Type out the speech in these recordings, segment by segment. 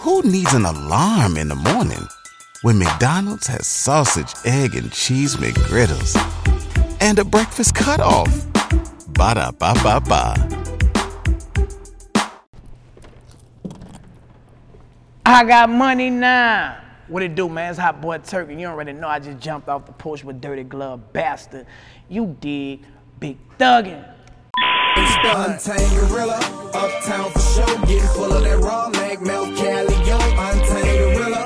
Who needs an alarm in the morning when McDonald's has sausage, egg, and cheese McGriddles and a breakfast cutoff? Ba da ba ba ba. I got money now. What it do, man? It's Hot Boy Turkey. You already know I just jumped off the porch with Dirty Glove Bastard. You dig, Big Thuggin'. Untamed gorilla, uptown for show, getting full of that raw leg, milk, Cali, yo, untamed gorilla.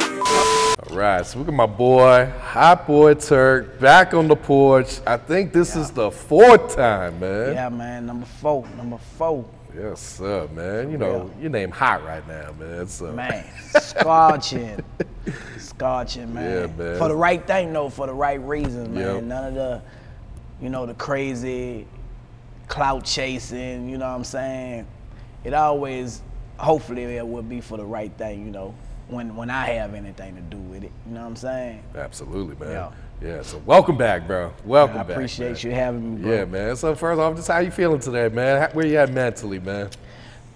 All right, so look at my boy, Hot Boy Turk, back on the porch. I think this is the fourth time, man. Yeah, man, number four, number four. Yes, sir, man. You know, your name hot right now, man. So. Man, scorching. scorching, man. Yeah, man. For the right thing, though, for the right reason, man. Yep. None of the, you know, the crazy clout chasing, you know what I'm saying? It always, hopefully, it would be for the right thing, you know, when, when I have anything to do with it. You know what I'm saying? Absolutely, man. Yeah. Yeah. so welcome back, bro. Welcome I back. appreciate man. you having me, bro. Yeah, man. So first off, just how you feeling today, man? How- Where you at mentally, man?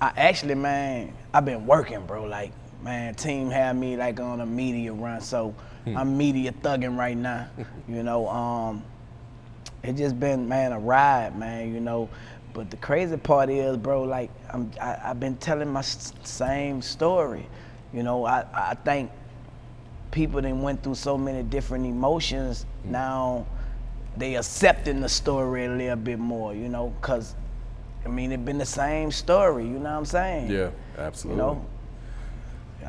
I actually, man, I've been working, bro. Like, man, team had me like on a media run, so I'm media thugging right now. you know, um, it just been, man, a ride, man. You know, but the crazy part is, bro, like I'm, I, I've been telling my s- same story. You know, I, I think people that went through so many different emotions mm. now they accepting the story a little bit more you know because i mean it been the same story you know what i'm saying Yeah, absolutely. you know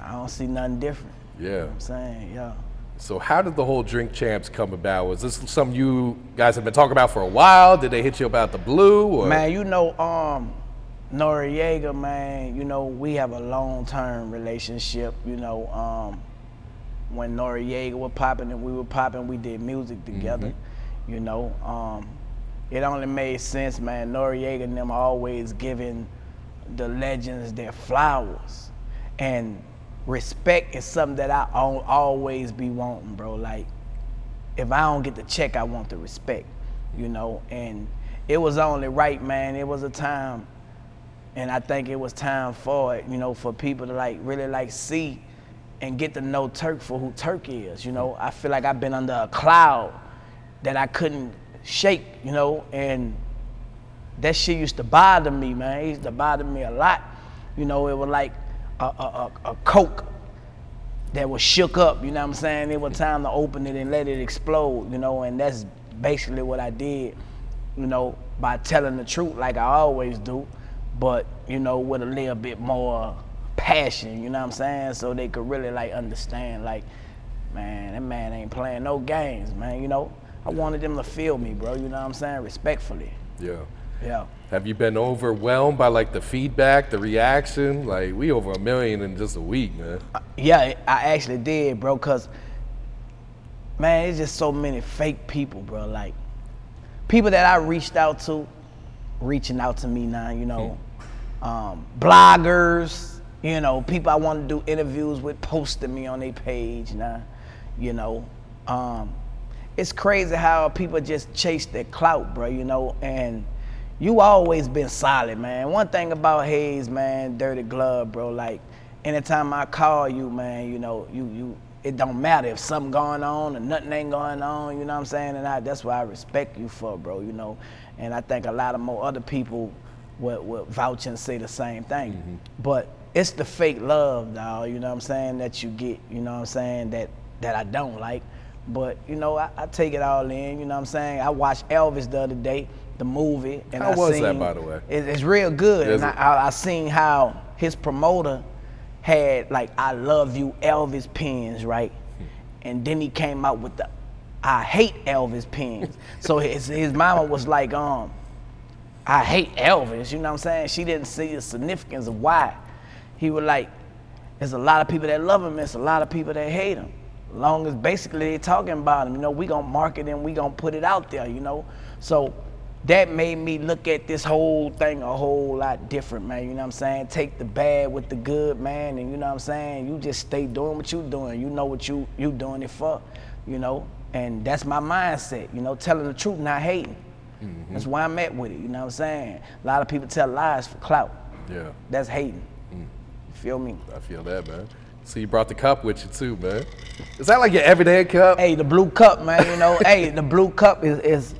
i don't see nothing different Yeah. i'm saying yeah So how did the whole drink champs come about? Was this something you guys have been talking about for a while? Did they hit you about the blue? Or? Man, you know, um, Noreaga, man, you know, we have a long term relationship. You know, um, when Noreaga was popping and we were popping, we did music together. You know, um, it only made sense, man. Noreaga and them always giving the legends their flowers. And respect is something that I al- always be wanting, bro. Like, if I don't get the check, I want the respect, you know. And it was only right, man. It was a time, and I think it was time for it, you know, for people to like really like see and get to know Turk for who Turk is. You know, I feel like I've been under a cloud that I couldn't shake, you know, and that shit used to bother me, man. It used to bother me a lot. You know, it was like a, a, a, a coke that was shook up, you know what I'm saying? It was time to open it and let it explode, you know, and that's basically what I did, you know, by telling the truth like I always do, but, you know, with a little bit more passion, you know what I'm saying? So they could really like understand, like, man, that man ain't playing no games, man, you know? I wanted them to feel me, bro, you know what I'm saying? Respectfully. Yeah. Yeah. Have you been overwhelmed by like the feedback, the reaction? Like we over a million in just a week, man. Yeah, I actually did, bro. Cause man, it's just so many fake people, bro. Like people that I reached out to, reaching out to me now. You know, um, bloggers. You know, people I want to do interviews with, posting me on their page now. You know, um, it's crazy how people just chase their clout, bro. You know, and you always been solid, man. One thing about Haze, man, Dirty Glove, bro. Like, anytime I call you, man, you know, you you it don't matter if something going on or nothing ain't going on. You know what I'm saying? And I, that's what I respect you for, bro. You know, and I think a lot of more other people would, would vouch and say the same thing. Mm-hmm. But it's the fake love, dog. You know what I'm saying? That you get. You know what I'm saying? That that I don't like. But you know, I, I take it all in. You know what I'm saying? I watched Elvis the other day, the movie, and How I was seen, that, by the way? It, it's real good. Is and it? I, I, I seen how his promoter had like "I love you" Elvis pins, right? And then he came out with the "I hate Elvis" pins. so his his mama was like, um, I hate Elvis. You know what I'm saying? She didn't see the significance of why. He was like, there's a lot of people that love him, there's a lot of people that hate him. Long as basically they're talking about him, you know, we gonna market him, we gonna put it out there, you know. So that made me look at this whole thing a whole lot different, man. You know what I'm saying? Take the bad with the good, man, and you know what I'm saying? You just stay doing what you doing. You know what you you doing it for, you know. And that's my mindset, you know, telling the truth, not hating. Mm-hmm. That's why I'm at with it, you know what I'm saying? A lot of people tell lies for clout. Yeah, That's hating. Mm. You feel me? I feel that, man. So you brought the cup with you too, man. Is that like your everyday cup? Hey, the blue cup, man. You know, hey, the blue cup is, is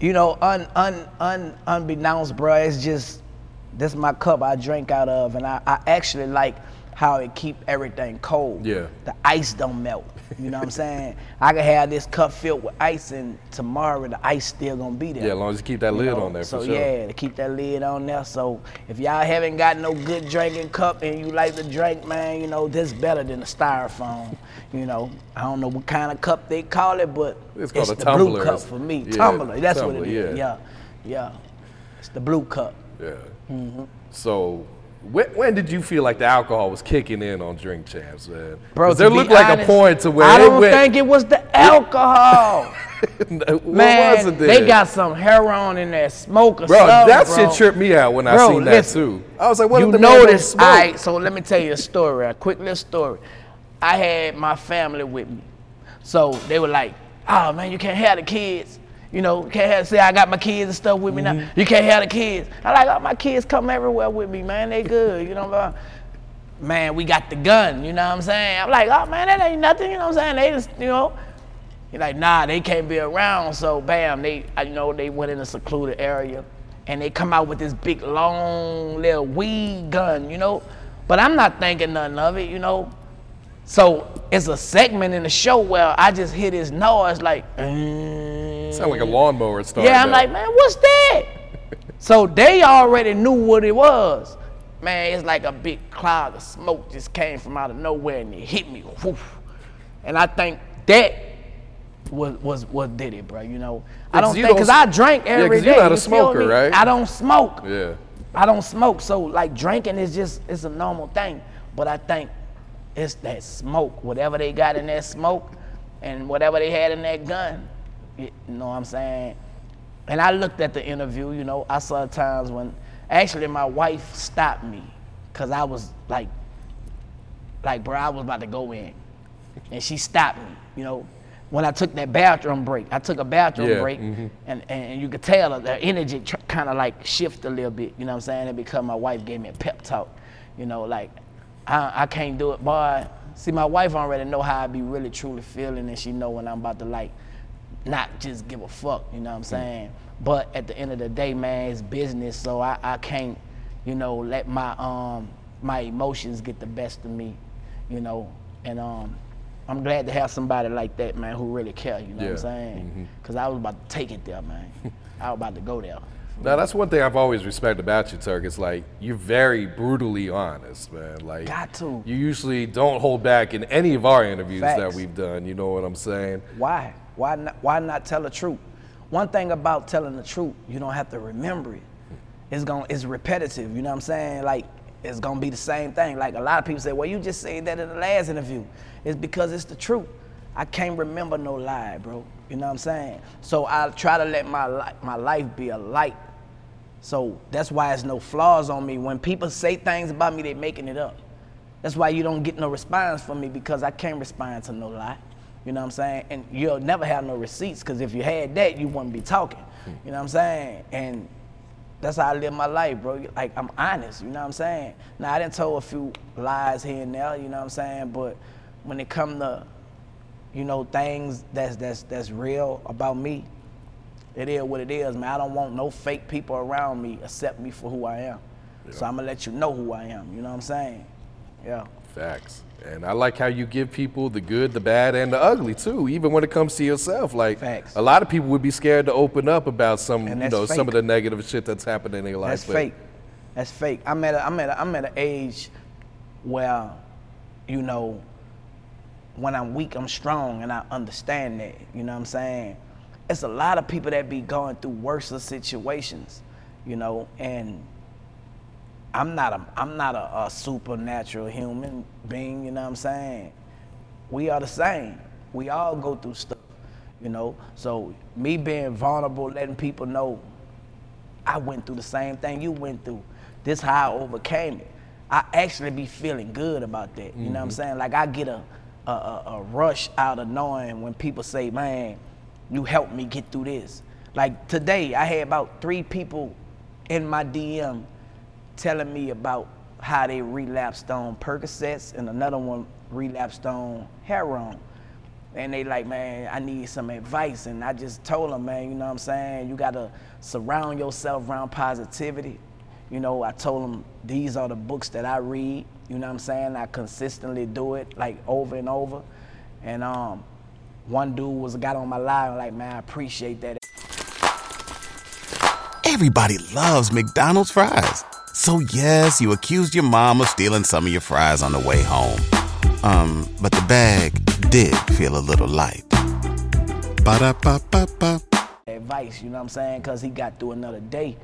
you know, un, un, un, unbeknownst, bro. It's just this my cup I drink out of, and I, I actually like how it keep everything cold. Yeah. The ice don't melt. You know what I'm saying? I can have this cup filled with ice, and tomorrow the ice still gonna be there. Yeah, as long as you keep that You lid know, on there, so for sure. yeah, to keep that lid on there. So if y'all haven't got no good drinking cup and you like to drink, man, you know this better than a styrofoam. You know, I don't know what kind of cup they call it, but It's called a the tumbler. blue cup for me. Yeah, tumbler, that's what it is. yeah. Yeah, yeah. It's the blue cup. Yeah. Mm-hmm. So, when, when did you feel like the alcohol was kicking in on Drink Champs, man? Bro, there looked like a point to where I don't went. think it was the alcohol. what Man, was it then? they got some heroin in their smoke or Bro, something, that bro. shit tripped me out when I Bro, seen that listen, too. I was like, what you the man don't notice, all right, so let me tell you a story, a quick little story. I had my family with me. So they were like, oh man, you can't have the kids. You know, can't have, say I got my kids and stuff with me Mm-hmm. now. You can't have the kids. I like, oh, my kids come everywhere with me, man. They good, you know what I'm saying? Man, we got the gun, you know what I'm saying? I'm like, oh man, that ain't nothing, you know what I'm saying? They just, you know, you're like, nah, they can't be around. So bam, they, I know they went in a secluded area, and they come out with this big long little weed gun, you know. But I'm not thinking nothing of it, you know. So it's a segment in the show where I just hear this noise like, "Mm." Sound like a lawnmower started. yeah, I'm like, man, what's that? so they already knew what it was. Man, it's like a big cloud of smoke just came from out of nowhere and it hit me. Woof. And I think that was was what did it, bro. You know, I don't think because I drink Yeah, every 'cause day. you're not a you smoker, right? I don't smoke. Yeah. I don't smoke, so like drinking is just it's a normal thing. But I think it's that smoke, whatever they got in that smoke, and whatever they had in that gun. You know what I'm saying? And I looked at the interview. You know, I saw times when actually my wife stopped me because I was like, like bro, I was about to go in, and she stopped me. You know. When I took that bathroom break, I took a bathroom Yeah, break, mm-hmm. and, and you could tell the energy tr- kind of like shift a little bit, you know what I'm saying? And because my wife gave me a pep talk, you know, like I, I can't do it, boy. See, my wife already know how I be really truly feeling, and she know when I'm about to like not just give a fuck, you know what I'm saying? But at the end of the day, man, it's business, so I, I can't, you know, let my um my emotions get the best of me, you know, and um. I'm glad to have somebody like that, man, who really care. You know what I'm saying? Cause I was about to take it there, man. I was about to go there. Now that's one thing I've always respected about you, Turk. It's like you're very brutally honest, man. Like Got to. You usually don't hold back in any of our interviews that we've done. You know what I'm saying? Why? Why not? Why not tell the truth? One thing about telling the truth, you don't have to remember it. It's going it's repetitive. You know what I'm saying? Like it's gonna be the same thing. Like a lot of people say, "Well, you just said that in the last interview." It's because it's the truth. I can't remember no lie, bro. You know what I'm saying? So I try to let my li- my life be a light. So that's why there's no flaws on me. When people say things about me, they're making it up. That's why you don't get no response from me because I can't respond to no lie. You know what I'm saying? And you'll never have no receipts because if you had that, you wouldn't be talking. Hmm. You know what I'm saying? And that's how I live my life, bro. Like I'm honest, you know what I'm saying? Now I didn't tell a few lies here and there, you know what I'm saying? But when it come to, you know, things that's that's that's real about me, it is what it is, man. I don't want no fake people around me accept me for who I am. So I'm gonna let you know who I am, you know what I'm saying? Yeah. Facts. And I like how you give people the good, the bad, and the ugly too. Even when it comes to yourself, like Facts. a lot of people would be scared to open up about some, you know, some of the negative shit that's happening in their life. That's but- fake. That's fake. I'm at a, I'm at a, I'm at an age where, you know, when I'm weak, I'm strong, and I understand that. You know what I'm saying? It's a lot of people that be going through worse situations, you know, and I'm not a I'm not a, a supernatural human being. You know what I'm saying? We are the same. We all go through stuff, you know. So me being vulnerable, letting people know I went through the same thing you went through. This how I overcame it. I actually be feeling good about that. You know what I'm mm-hmm. saying? Like I get a a, a a rush out of knowing when people say, "Man, you helped me get through this." Like today, I had about three people in my DM telling me about how they relapsed on Percocets and another one relapsed on heroin. And they like, man, I need some advice. And I just told them, man, you know what I'm saying? You gotta surround yourself around positivity. You know, I told them these are the books that I read. You know what I'm saying? I consistently do it like over and over. And um, one dude was got on my line like, man, I appreciate that. Everybody loves McDonald's fries. So yes, you accused your mom of stealing some of your fries on the way home. Um, but the bag did feel a little light. Ba-da-ba-ba-ba. advice, you know what I'm saying? Because he got through another day.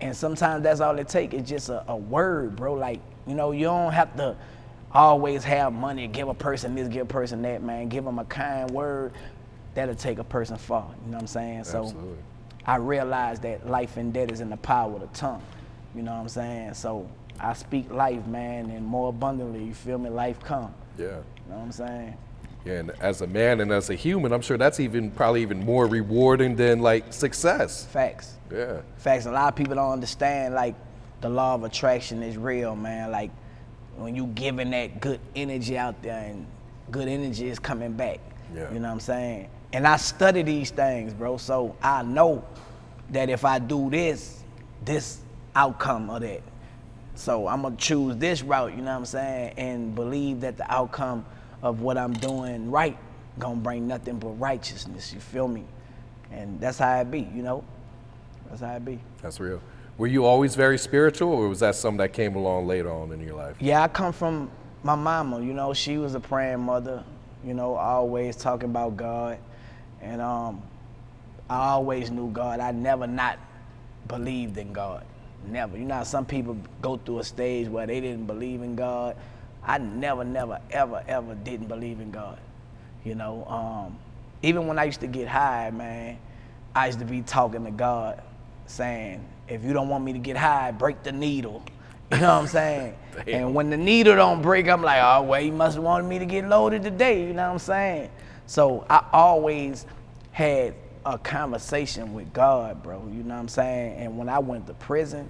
And sometimes that's all it takes. It's just a, a word, bro. Like, you know, you don't have to always have money, give a person this, give a person that, man. Give them a kind word. That'll take a person far. You know what I'm saying? So Absolutely. I realize that life and death is in the power of the tongue. You know what I'm saying? So I speak life, man, and more abundantly, you feel me? Life come. Yeah. You know what I'm saying? Yeah, and as a man and as a human, I'm sure that's even probably even more rewarding than like success. Facts. Yeah. Facts. A lot of people don't understand like the law of attraction is real, man. Like when you giving that good energy out there and good energy is coming back. Yeah. You know what I'm saying? And I study these things, bro. So I know that if I do this, this outcome of that. So I'm gonna choose this route, you know what I'm saying, and believe that the outcome of what I'm doing right gonna bring nothing but righteousness. You feel me? And that's how it be, you know. That's how it be. That's real. Were you always very spiritual, or was that something that came along later on in your life? Yeah, I come from my mama. You know, she was a praying mother. You know, always talking about God, and um, I always knew God. I never not believed in God. Never. You know, some people go through a stage where they didn't believe in God. I never, never, ever, ever didn't believe in God. You know, um, even when I used to get high, man, I used to be talking to God, saying, "If you don't want me to get high, break the needle." You know what I'm saying? and when the needle don't break, I'm like, "Oh, well, you must have wanted me to get loaded today." You know what I'm saying? So I always had a conversation with God, bro. You know what I'm saying? And when I went to prison,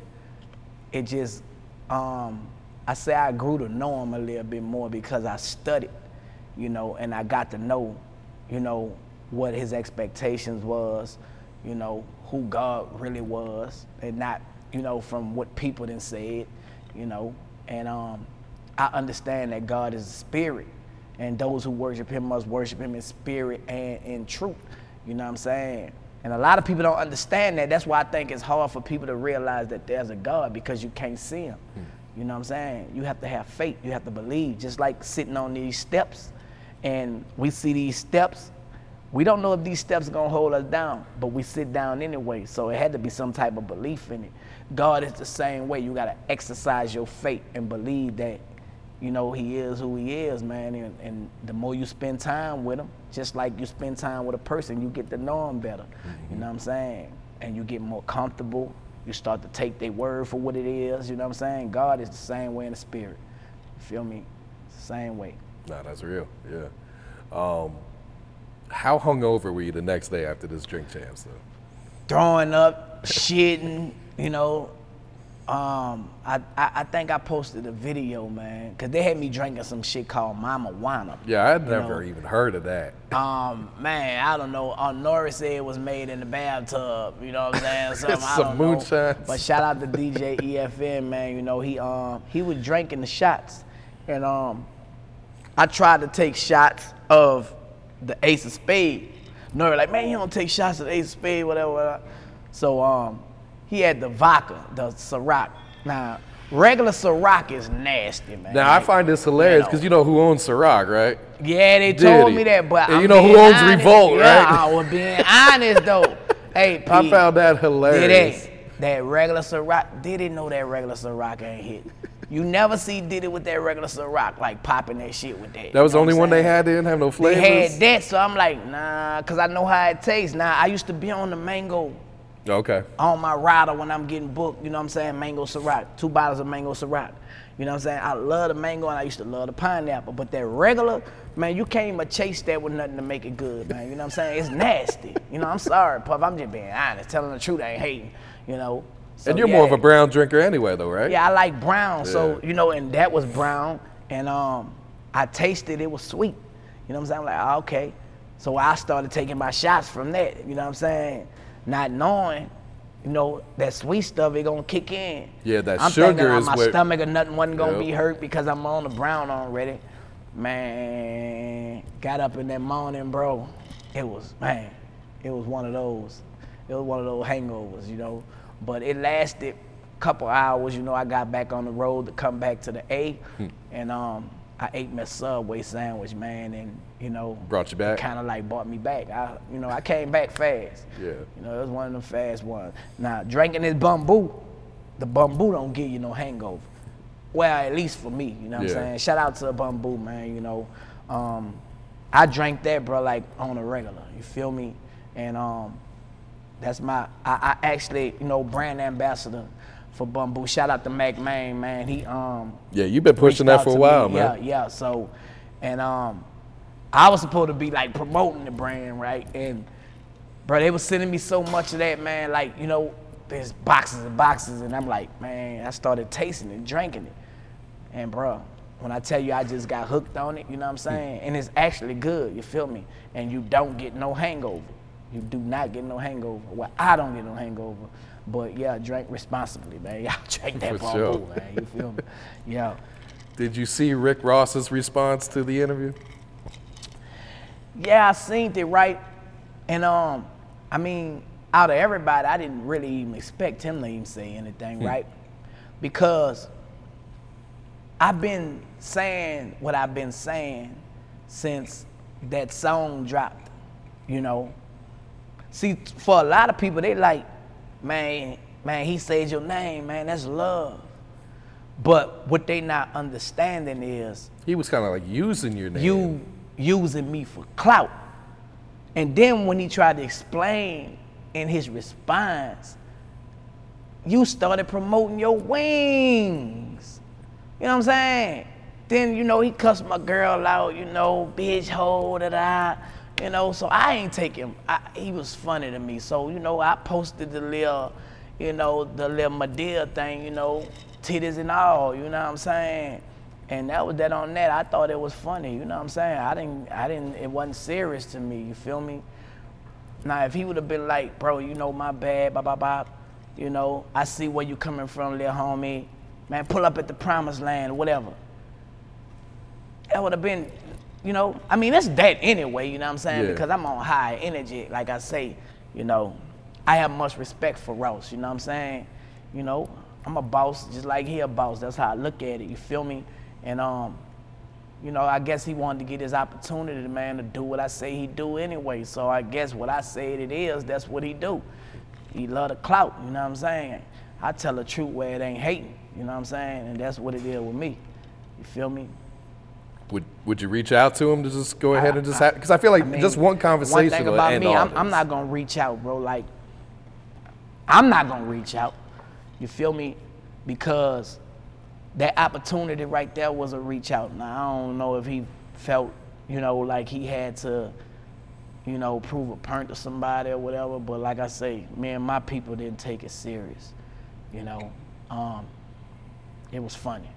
it just um, I say I grew to know him a little bit more because I studied, you know, and I got to know, you know, what his expectations was, you know, who God really was, and not, you know, from what people then said, you know, and um, I understand that God is a spirit, and those who worship Him must worship Him in spirit and in truth. You know what I'm saying? And a lot of people don't understand that. That's why I think it's hard for people to realize that there's a God because you can't see Him. You know what I'm saying? You have to have faith. You have to believe. Just like sitting on these steps, and we see these steps. We don't know if these steps are gonna hold us down, but we sit down anyway. So it had to be some type of belief in it. God is the same way. You gotta exercise your faith and believe that, you know, He is who He is, man. And, and the more you spend time with Him, just like you spend time with a person, you get to know Him better. You know what I'm saying? And you get more comfortable. You start to take their word for what it is. You know what I'm saying? God is the same way in the spirit. You feel me? It's the same way. Nah, that's real. Yeah. Um, how hungover were you the next day after this drink champs though? throwing up, shitting, you know. Um, I, I, I think I posted a video, man, because they had me drinking some shit called Mamajuana. Yeah, I had You never know. even heard of that. Um, man, I don't know. Uh, Norris said it was made in the bathtub. You know what I'm saying? Something, Some moonshine. But shout out to DJ EFN, man. You know he um he was drinking the shots, and um I tried to take shots of the Ace of Spade. Norris like, man, you don't take shots of the Ace of Spade, whatever. whatever. So um he had the vodka, the Ciroc. Now regular Ciroc is nasty, man. Now I find this hilarious because you know who owns Ciroc, right? yeah, they told me that, but And you know who owns honest. Revolt, yeah, right? I was being honest though. Hey, I found that did hilarious. that, that regular Ciroc, Diddy know that regular Ciroc ain't hit. You never see Diddy with that regular Ciroc, like popping that shit with that. That was the only one they had. They didn't have no flavor. They flavors. had that, so I'm like, nah, cause I know how it tastes. Now I used to be on the mango Okay. on my rider when I'm getting booked, you know what I'm saying? Mango Ciroc, two bottles of mango Ciroc. You know what I'm saying? I love the mango and I used to love the pineapple, but that regular, man, you can't even chase that with nothing to make it good, man. You know what I'm saying? It's nasty. You know, I'm sorry, Puff. I'm just being honest, telling the truth. I ain't hating. You know, So, and you're more of a brown drinker anyway, though, right? Yeah, I like brown. So, you know, and that was brown. And um, I tasted it was sweet. You know what I'm saying? I'm like, ah, okay. So I started taking my shots from that. You know what I'm saying? Not knowing, you know, that sweet stuff it gonna kick in. Yeah, that I'm sugar thinking is my what- stomach or nothing wasn't gonna Yep. be hurt because I'm on the brown already. Man, got up in that morning, bro. It was man, it was one of those. It was one of those hangovers, you know. But it lasted a couple hours. You know, I got back on the road to come back to the A, Hmm. and um, I ate my Subway sandwich, man, and you know, Brought you back? Kind of like brought me back. I, you know, I came back fast. Yeah. You know, it was one of them fast ones. Now, drinking this bamboo, the bamboo don't give you no hangover. Well, at least for me, you know what Yeah. I'm saying? Shout out to the bamboo, man, you know. Um, I drank that, bro, like on a regular, you feel me? And um, that's my, I, I actually, you know, brand ambassador for bamboo. Shout out to Mac Main, man. He, um, Yeah, you've been pushing that for a while, me. man. Yeah, yeah. So, and um, I was supposed to be like promoting the brand, right? And bro, they was sending me so much of that, man. Like, you know, there's boxes and boxes, and I'm like, man, I started tasting it, drinking it, and bro, when I tell you I just got hooked on it, you know what I'm saying? And it's actually good, you feel me? And you don't get no hangover. You do not get no hangover. Well, I don't get no hangover. But yeah, drink responsibly, man. Y'all drink that bamboo, sure. man. You feel me? Yeah. Did you see Rick Ross's response to the interview? Yeah, I seen it right, and um, I mean, out of everybody, I didn't really even expect him to even say anything, right? Because I've been saying what I've been saying since that song dropped, you know. See, for a lot of people, they like, man, man, he says your name, man, that's love. But what they not understanding is He was kind of like using your name. you using me for clout. And then when he tried to explain in his response, you started promoting your wings. You know what I'm saying? Then, you know, he cussed my girl out, you know, bitch hole, da da. You know, so I ain't take him. I, he was funny to me. So, you know, I posted the little, you know, the little Madea thing, you know, titties and all, you know what I'm saying? And that was that on that. I thought it was funny, you know what I'm saying? I didn't I didn't it wasn't serious to me, you feel me? Now if he would have been like, bro, you know my bad, blah blah blah, you know, I see where you coming from, little homie. Man, pull up at the promised land, whatever. That would have been, you know, I mean it's that anyway, you know what I'm saying? Yeah. Because I'm on high energy, like I say, you know. I have much respect for Ross, you know what I'm saying? You know, I'm a boss just like he a boss. That's how I look at it, you feel me? And um, you know, I guess he wanted to get his opportunity, man, to do what I say he do anyway. So I guess what I said it is, that's what he do. He love the clout, you know what I'm saying? I tell the truth where it ain't hating, you know what I'm saying? And that's what it is with me. You feel me? Would Would you reach out to him to just go ahead and just have? Because I feel like I mean, just one conversation One thing about end me, I'm, I'm not gonna reach out, bro. Like, I'm not gonna reach out. You feel me? Because that opportunity right there was a reach out. Now I don't know if he felt, you know, like he had to, you know, prove a point to somebody or whatever. But like I say, me and my people didn't take it serious. You know, um, it was funny.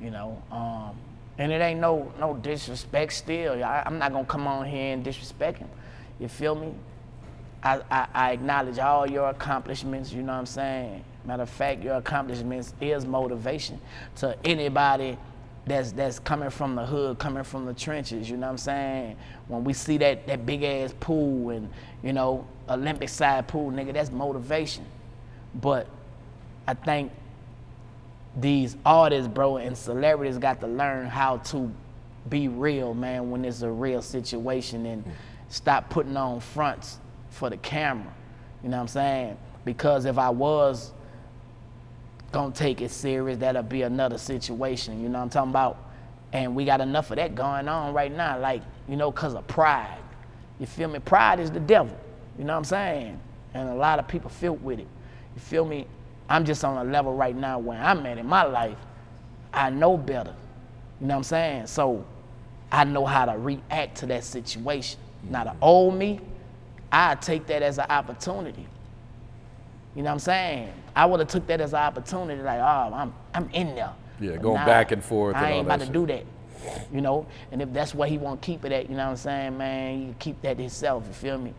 You know, um, and it ain't no no disrespect. Still, I, I'm not gonna come on here and disrespect him. You feel me? I, I, I acknowledge all your accomplishments, you know what I'm saying? Matter of fact, your accomplishments is motivation to anybody that's that's coming from the hood, coming from the trenches, you know what I'm saying? When we see that, that big ass pool and, you know, Olympic side pool, nigga, that's motivation. But I think these artists, bro, and celebrities got to learn how to be real, man, when it's a real situation and hmm. stop putting on fronts for the camera. You know what I'm saying? Because if I was gonna take it serious, that'll be another situation. You know what I'm talking about? And we got enough of that going on right now, like, you know, because of pride. You feel me? Pride is the devil. You know what I'm saying? And a lot of people feel with it. You feel me? I'm just on a level right now where I'm at in my life. I know better. You know what I'm saying? So I know how to react to that situation. Now the mm-hmm. old me, I take that as an opportunity. You know what I'm saying? I would have took that as an opportunity, like, oh, I'm I'm in there. Yeah, But going back and forth I and all ain't about to shit. do that. You know, and if that's what he want to keep it at, you know what I'm saying, man, you keep that himself. You feel me?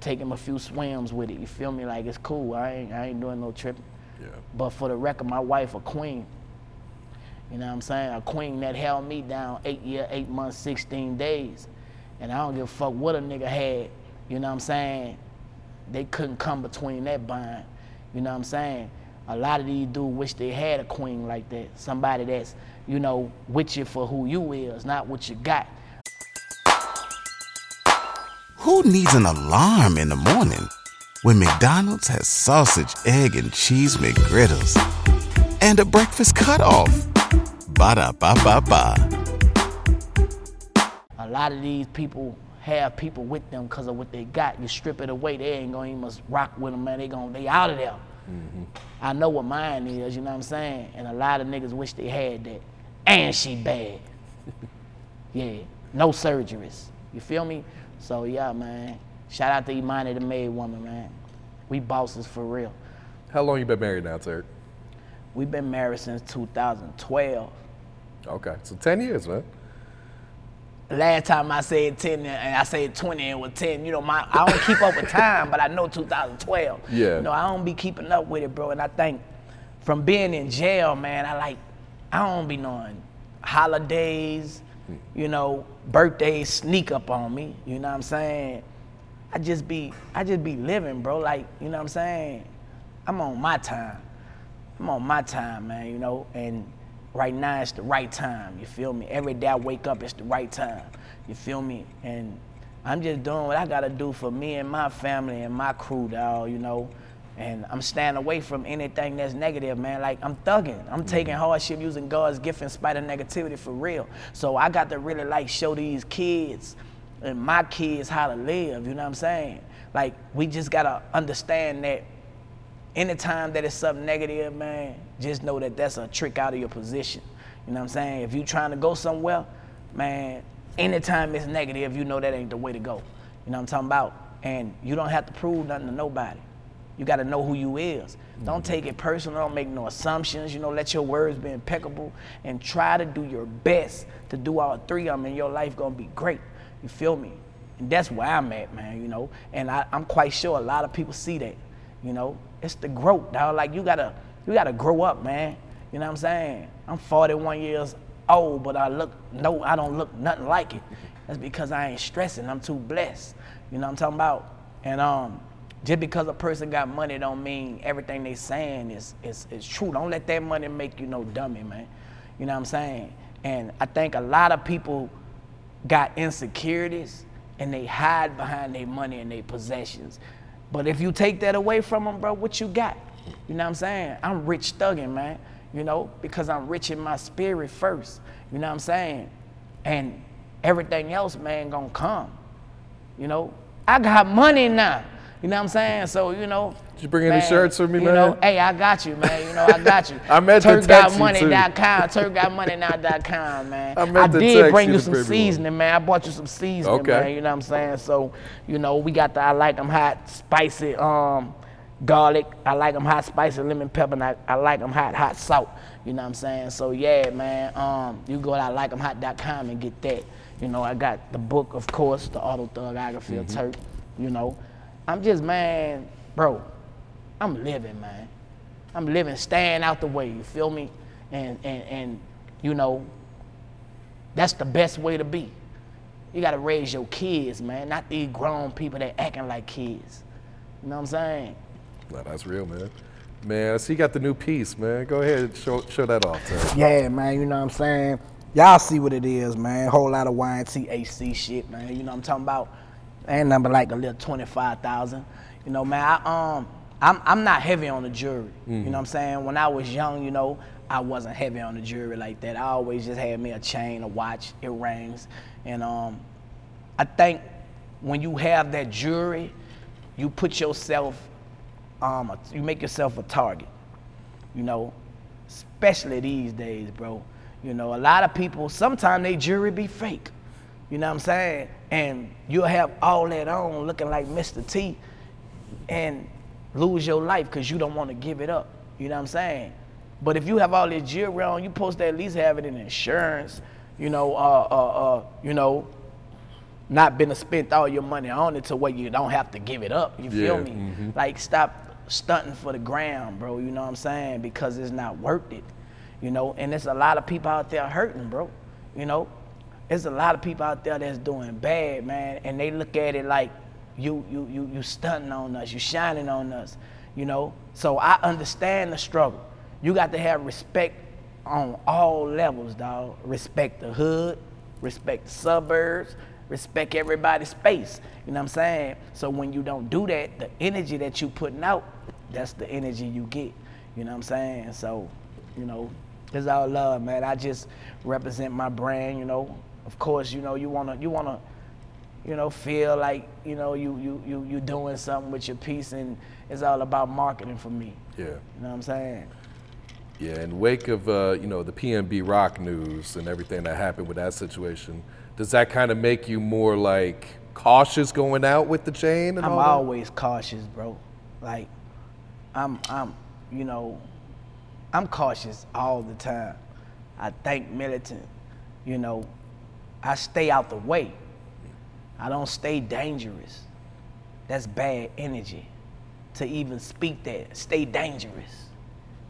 Take him a few swims with it. You feel me? Like it's cool. I ain't I ain't doing no tripping. Yeah. But for the record, my wife a queen. You know what I'm saying? A queen that held me down eight year, eight months, 16 days. And I don't give a fuck what a nigga had. You know what I'm saying? They couldn't come between that bond. You know what I'm saying? A lot of these dudes wish they had a queen like that. Somebody that's, you know, with you for who you is, not what you got. Who needs an alarm in the morning when McDonald's has sausage, egg, and cheese McGriddles and a breakfast cutoff? Ba da ba ba ba. A lot of these people have people with them because of what they got. You strip it away, they ain't gonna even rock with them, man. They gonna they out of there. Mm-hmm. I know what mine is, you know what I'm saying? And a lot of niggas wish they had that. And she bad. yeah, no surgeries. You feel me? So yeah, man. Shout out to Emani the made woman, man. We bosses for real. How long you been married now, Turk? We've been married since 2012. Okay, so 10 years, man. Last time I said 10 and I said 20 and was 10. You know, my I don't keep up with time, but I know 2012. Yeah. You know, I don't be keeping up with it, bro. And I think from being in jail, man, I like, I don't be knowing holidays, mm. you know, birthdays sneak up on me. You know what I'm saying? I just be, I just be living, bro. Like, you know what I'm saying? I'm on my time. I'm on my time, man, you know, and right now it's the right time, you feel me? Every day I wake up, it's the right time, you feel me? And I'm just doing what I gotta do for me and my family and my crew, dog, you know? And I'm staying away from anything that's negative, man. Like, I'm thugging. I'm mm-hmm. taking hardship using God's gift in spite of negativity for real. So I got to really, like, show these kids and my kids how to live, you know what I'm saying? Like, we just gotta understand that anytime that it's something negative, man, just know that that's a trick out of your position. You know what I'm saying? If you trying to go somewhere, man, anytime it's negative, you know that ain't the way to go. You know what I'm talking about? And you don't have to prove nothing to nobody. You got to know who you is. Don't take it personal. Don't make no assumptions. You know, let your words be impeccable and try to do your best to do all three of them, and your life gonna be great. You feel me? And that's where I'm at, man. You know, and I, I'm quite sure a lot of people see that. You know, it's the growth, dog. Like you gotta, you gotta grow up, man. You know what I'm saying? I'm 41 years old, but I look, no, I don't look nothing like it. That's because I ain't stressing. I'm too blessed. You know what I'm talking about? And um, just because a person got money don't mean everything they saying is, is, is true. Don't let that money make you no dummy, man. You know what I'm saying? And I think a lot of people got insecurities and they hide behind their money and their possessions. But if you take that away from them, bro, what you got? You know what I'm saying? I'm rich thugging, man. You know, because I'm rich in my spirit first. You know what I'm saying? And everything else, man, gonna come. You know, I got money now. You know what I'm saying? So, you know. Did you bring any shirts for me, you Know, man? hey, I got you, man. You know, I got you. I meant to text you, too. TurkGotMoney.com, TurkGotMoney.com, man. I to did bring you you some seasoning, man. I bought you some seasoning, Okay. man. You know what I'm saying? So, you know, we got the I like them hot, spicy um, garlic. I like them hot, spicy lemon pepper, and I, I like them hot, hot salt. You know what I'm saying? So, yeah, man. Um, you go to I like 'em hot.com and get that. You know, I got the book, of course, the autothuggography of Turk. You know, I'm just, man, bro, I'm living, man. I'm living, staying out the way. You feel me? And and and you know, that's the best way to be. You gotta raise your kids, man, not these grown people that acting like kids. You know what I'm saying? No, that's real, man. Man, so you got the new piece, man. Go ahead and show, show that off, Turk. Yeah, man, you know what I'm saying? Y'all see what it is, man. Whole lot of YNTAC shit, man. You know what I'm talking about? Ain't number like a little 25,000. You know, man, I, um, I'm, I'm not heavy on the jewelry. You know what I'm saying? When I was young, you know, I wasn't heavy on the jewelry like that. I always just had me a chain, a watch, it rings. And um, I think when you have that jewelry, you put yourself, um, a- you make yourself a target you know, especially these days, bro. You know, a lot of people, sometimes they jewelry be fake. You know what I'm saying? And you'll have all that on looking like Mr. T. And lose your life because you don't want to give it up. You know what I'm saying? But if you have all this jewelry on, you supposed to at least have it in insurance. You know, uh, uh, uh, you know, not been to spend all your money on it to where you don't have to give it up. You feel Yeah, me? mhm. Like stop stunting for the ground, bro. You know what I'm saying? Because it's not worth it. You know, and there's a lot of people out there hurting, bro. You know, there's a lot of people out there that's doing bad, man, and they look at it like you you you you stunting on us, you shining on us. You know, so I understand the struggle. You got to have respect on all levels, dog. Respect the hood, respect the suburbs, respect everybody's space. You know what I'm saying? So when you don't do that, the energy that you putting out, that's the energy you get. You know what I'm saying? So, you know, it's all love, man. I just represent my brand, you know. Of course, you know, you wanna you wanna you know, feel like, you know, you you you you doing something with your piece and it's all about marketing for me. Yeah. You know what I'm saying? Yeah, in wake of uh, you know the PNB Rock news and everything that happened with that situation, does that kind of make you more like cautious going out with the chain and I'm always cautious, bro. Like, I'm, I'm, you know, I'm cautious all the time. I think militant, you know, I stay out the way. I don't stay dangerous. That's bad energy. To even speak that, stay dangerous.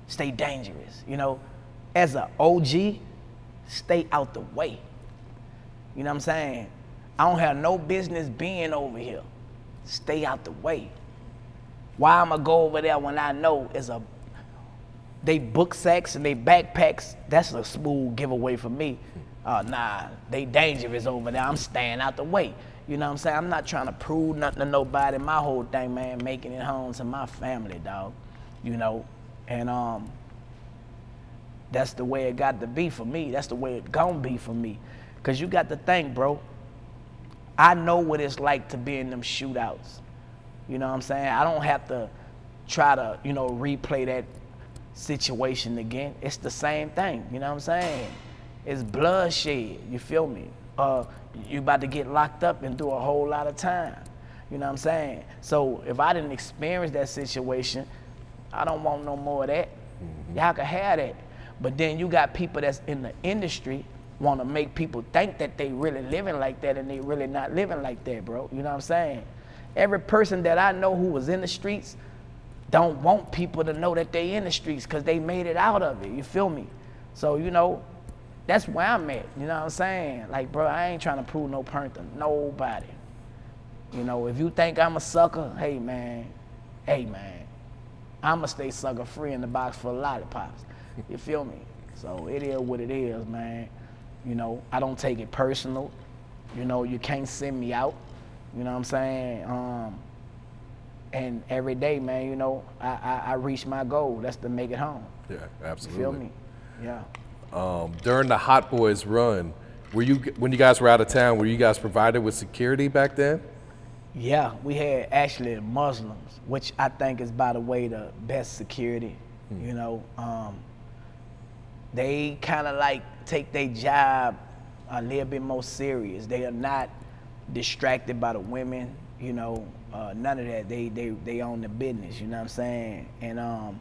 Stay dangerous. You know, as a OG, stay out the way. You know what I'm saying? I don't have no business being over here. Stay out the way. Why I'ma go over there when I know it's a they book sacks and they backpacks, that's a smooth giveaway for me. Uh, nah, they dangerous over there. I'm staying out the way. You know what I'm saying? I'm not trying to prove nothing to nobody. My whole thing, man, making it home to my family, dog. You know, and um, that's the way it got to be for me. That's the way it gonna be for me. Cause you got to think, bro. I know what it's like to be in them shootouts. You know what I'm saying? I don't have to try to, you know, replay that situation again. It's the same thing. You know what I'm saying? It's bloodshed. You feel me? Uh, you about to get locked up and do a whole lot of time. You know what I'm saying? So if I didn't experience that situation, I don't want no more of that. Y'all can have that. But then you got people that's in the industry want to make people think that they really living like that and they really not living like that, bro. You know what I'm saying? Every person that I know who was in the streets don't want people to know that they in the streets because they made it out of it. You feel me? So, you know, that's where I'm at. You know what I'm saying? Like, bro, I ain't trying to prove no point to nobody. You know, if you think I'm a sucker, hey man, hey man, I'ma stay sucker free in the box for a lollipops. You feel me? So it is what it is, man. You know, I don't take it personal. You know, you can't send me out. You know what I'm saying? Um, and every day, man, you know, I, I, I reach my goal. That's to make it home. Yeah, You absolutely. feel me? Yeah. Um, during the Hot Boys run, were you when you guys were out of town? Were you guys provided with security back then? Yeah, we had actually Muslims, which I think is, by the way, the best security. You know, um, they kind of like take their job a little bit more serious. They are not distracted by the women. You know, uh, none of that. They they they own the business. You know what I'm saying? And um,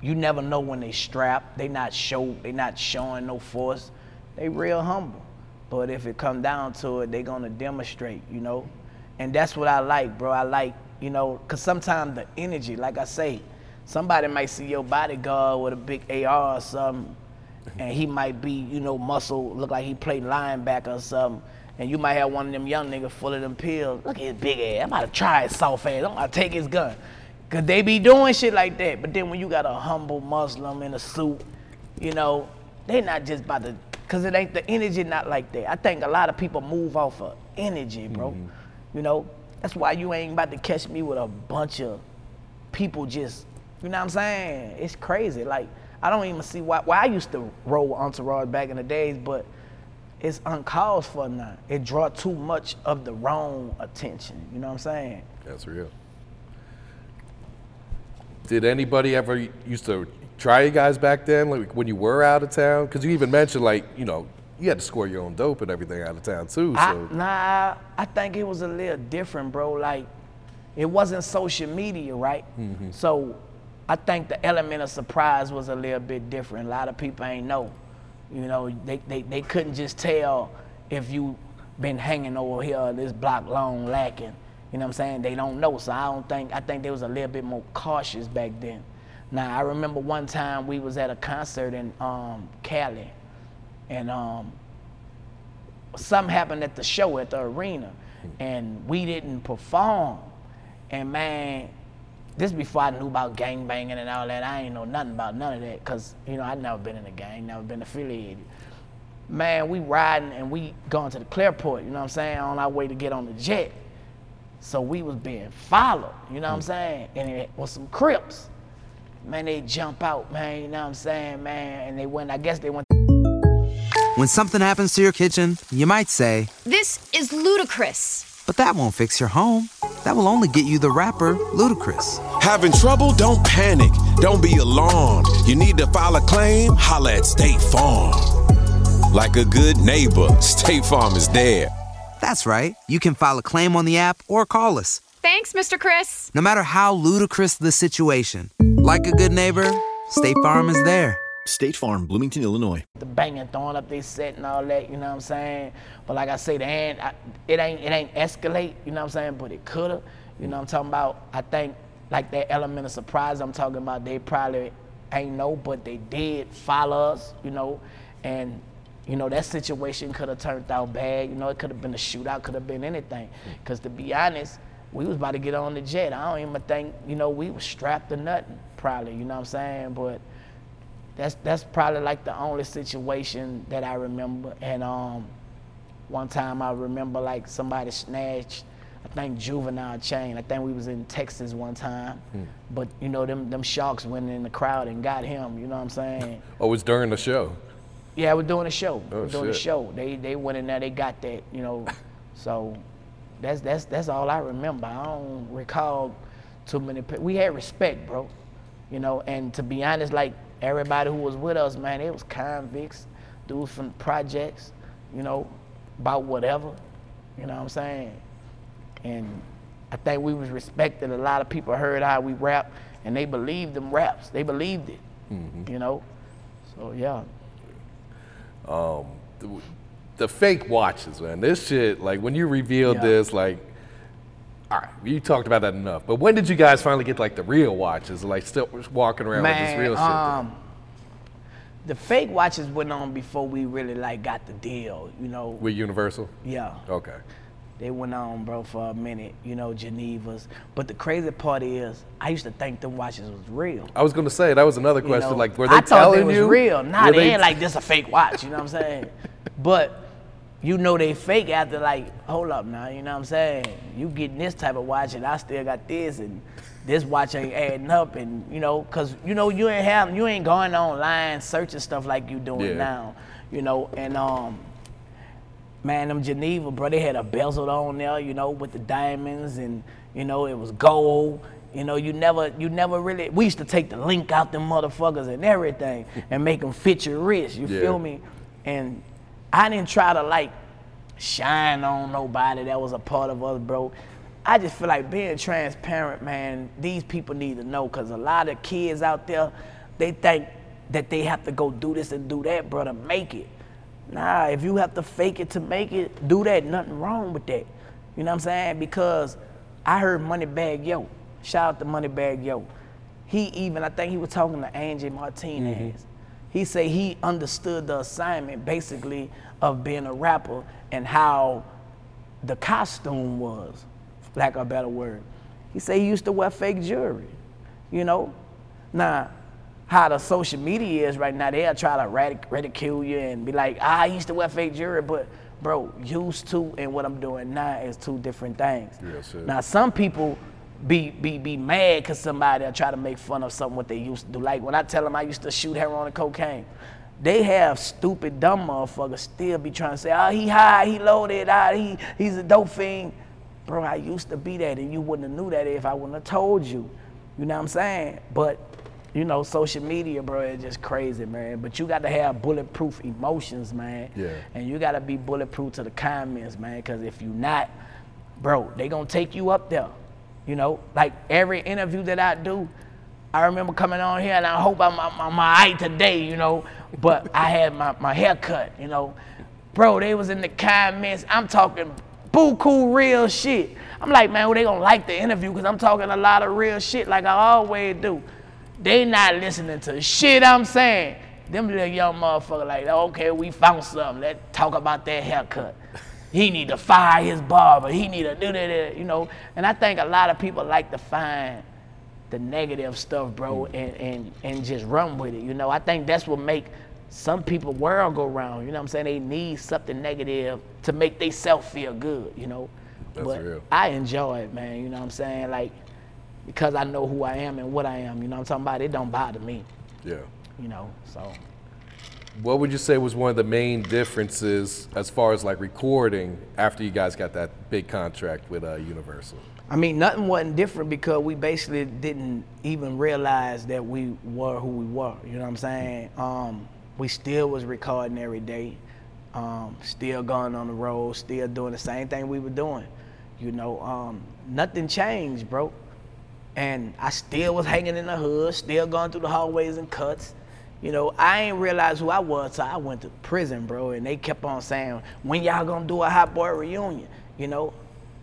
you never know when they strap. They not show. They not showing no force. They real humble. But if it come down to it, they gonna demonstrate. You know, and that's what I like, bro. I like you know, cause sometimes the energy, like I say, somebody might see your bodyguard with a big AR or something, and he might be you know muscle, look like he played linebacker or something. And you might have one of them young niggas full of them pills. Look at his big ass. I'm about to try his soft ass. I'm about to take his gun. Cause they be doing shit like that. But then when you got a humble Muslim in a suit, you know, they not just about to, cause it ain't the energy not like that. I think a lot of people move off of energy, bro. Mm-hmm. You know, that's why you ain't about to catch me with a bunch of people just, you know what I'm saying? It's crazy. Like, I don't even see why, why I used to roll with entourage back in the days, but it's uncalled for now. It draw too much of the wrong attention. You know what I'm saying? That's real. Did anybody ever used to try you guys back then, like when you were out of town? Because you even mentioned like you know you had to score your own dope and everything out of town too. I, nah, I think it was a little different, bro. Like, it wasn't social media, right? Mm-hmm. So I think the element of surprise was a little bit different. A lot of people ain't know. You know, they, they, they couldn't just tell if you been hanging over here this block long lacking. You know what I'm saying? They don't know. So I don't think I think they was a little bit more cautious back then. Now I remember one time we was at a concert in um, Cali and um, something happened at the show at the arena and we didn't perform. And man, this before I knew about gang banging and all that. I ain't know nothing about none of that because, you know, I'd never been in a gang, never been affiliated. Man, we riding and we going to the Clearport, you know what I'm saying, on our way to get on the jet. So we was being followed, you know what I'm mm. saying? And it was some Crips. Man, they jump out, man, you know what I'm saying, man. And they went, I guess they went When something happens to your kitchen, you might say, This is ludicrous. but that won't fix your home. That will only get you the rapper, Ludacris. Having trouble? Don't panic. Don't be alarmed. You need to file a claim? Holla at State Farm. Like a good neighbor, State Farm is there. That's right. You can file a claim on the app or call us. Thanks, Mr. Chris. No matter how ludicrous the situation, like a good neighbor, State Farm is there. State Farm, Bloomington, Illinois. the banging, throwing up their set and all that, you know what I'm saying? But like I say, the ain't, I, it ain't it ain't escalate, you know what I'm saying? But it coulda, you know what I'm talking about? I think like that element of surprise I'm talking about, they probably ain't know, but they did follow us, you know, and you know that situation could have turned out bad. You know, it could have been a shootout, could have been anything. Cause to be honest, we was about to get on the jet. I don't even think, you know, we was strapped to nothing, probably. You know what I'm saying? But that's that's probably like the only situation that I remember. And um, one time I remember like somebody snatched, I think Juvenile chain. I think we was in Texas one time, but you know them them sharks went in the crowd and got him. You know what I'm saying? Oh, it's during the show. Yeah, we're doing a show. Oh, we're doing a show. They they went in there, they got that, you know. so that's that's that's all I remember. I don't recall too many. pe- We had respect, bro. You know, and to be honest, like everybody who was with us, man, it was convicts, dudes from projects, you know, about whatever. You know what I'm saying? And I think we was respected. A lot of people heard how we rap, and they believed them raps. They believed it. Mm-hmm. You know. So yeah. The, the fake watches, man. This shit, like when you revealed Yeah. this, like, all right, you talked about that enough. But when did you guys finally get like the real watches, like still walking around with this real shit? um, the fake watches went on before we really like got the deal, you know. with Universal? yeah, Okay. They went on, bro, for a minute, you know, Geneva's. But the crazy part is, I used to think them watches was real. I was gonna say that was another you question. know. like, were they I thought telling they was you? real. Nah, Were they, ain't like this a fake watch. You know what I'm saying? but you know they fake after like, hold up now. You know what I'm saying? You getting this type of watch and I still got this and this watch ain't adding up and you know, cause you know you ain't have you ain't going online searching stuff like you doing Yeah. now. You know, and um. Man, them Geneva, bro, they had a bezel on there, you know, with the diamonds and, you know, it was gold. You know, you never, you never really, we used to take the link out them motherfuckers and everything and make them fit your wrist, you Yeah. feel me? And I didn't try to like shine on nobody that was a part of us, bro. I just feel like being transparent, man, these people need to know because a lot of kids out there, they think that they have to go do this and do that, bro, to make it. Nah, if you have to fake it to make it, do that. Nothing wrong with that. You know what I'm saying? Because I heard Moneybagg Yo. Shout out to Moneybagg Yo. He even, I think he was talking to Angie Martinez. Mm-hmm. He said he understood the assignment basically of being a rapper and how the costume was, lack of a better word. He said he used to wear fake jewelry, you know? Now, how the social media is right now, they'll try to radic- ridicule you and be like, ah, I used to wear fake jewelry, but bro, used to and what I'm doing now is two different things. Shit. Now, some people be be be mad because somebody will try to make fun of something what they used to do. Like when I tell them I used to shoot heroin and cocaine, they have stupid dumb motherfuckers still be trying to say, oh, he high, he loaded, ah, he he's a dope fiend. Bro, I used to be that, and you wouldn't have knew that if I wouldn't have told you. You know what I'm saying? But you know, social media, bro, is just crazy, man. But you got to have bulletproof emotions, man. Yeah. And you got to be bulletproof to the comments, man. Because if you not, bro, they gonna take you up there. You know, like every interview that I do, I remember coming on here and I hope I'm, I'm, I'm all right today, you know, but I had my, my hair cut, you know. Bro, they was in the comments. I'm talking buku real shit. I'm like, man, well, they gonna like the interview because I'm talking a lot of real shit like I always do. They not listening to shit I'm saying. Them little young motherfucker like, okay, we found something. Let's talk about that haircut. He need to fire his barber. He need to do that, you know. And I think a lot of people like to find the negative stuff, bro, hmm. and, and, and just run with it. You know, I think that's what make some people world go round. You know what I'm saying? They need something negative to make they self feel good, you know. That's but real. I enjoy it, man. You know what I'm saying? Like, because I know who I am and what I am. You know what I'm talking about? It don't bother me, Yeah. you know. So What would you say was one of the main differences as far as like recording after you guys got that big contract with uh, Universal? I mean, nothing wasn't different because we basically didn't even realize that we were who we were. You know what I'm saying? Um, we still was recording every day, um, still going on the road, still doing the same thing we were doing. You know, um, nothing changed, bro. And I still was hanging in the hood, still going through the hallways and cuts. You know, I ain't realized who I was so I went to prison, bro. And they kept on saying, when y'all gonna do a hot boy reunion? You know,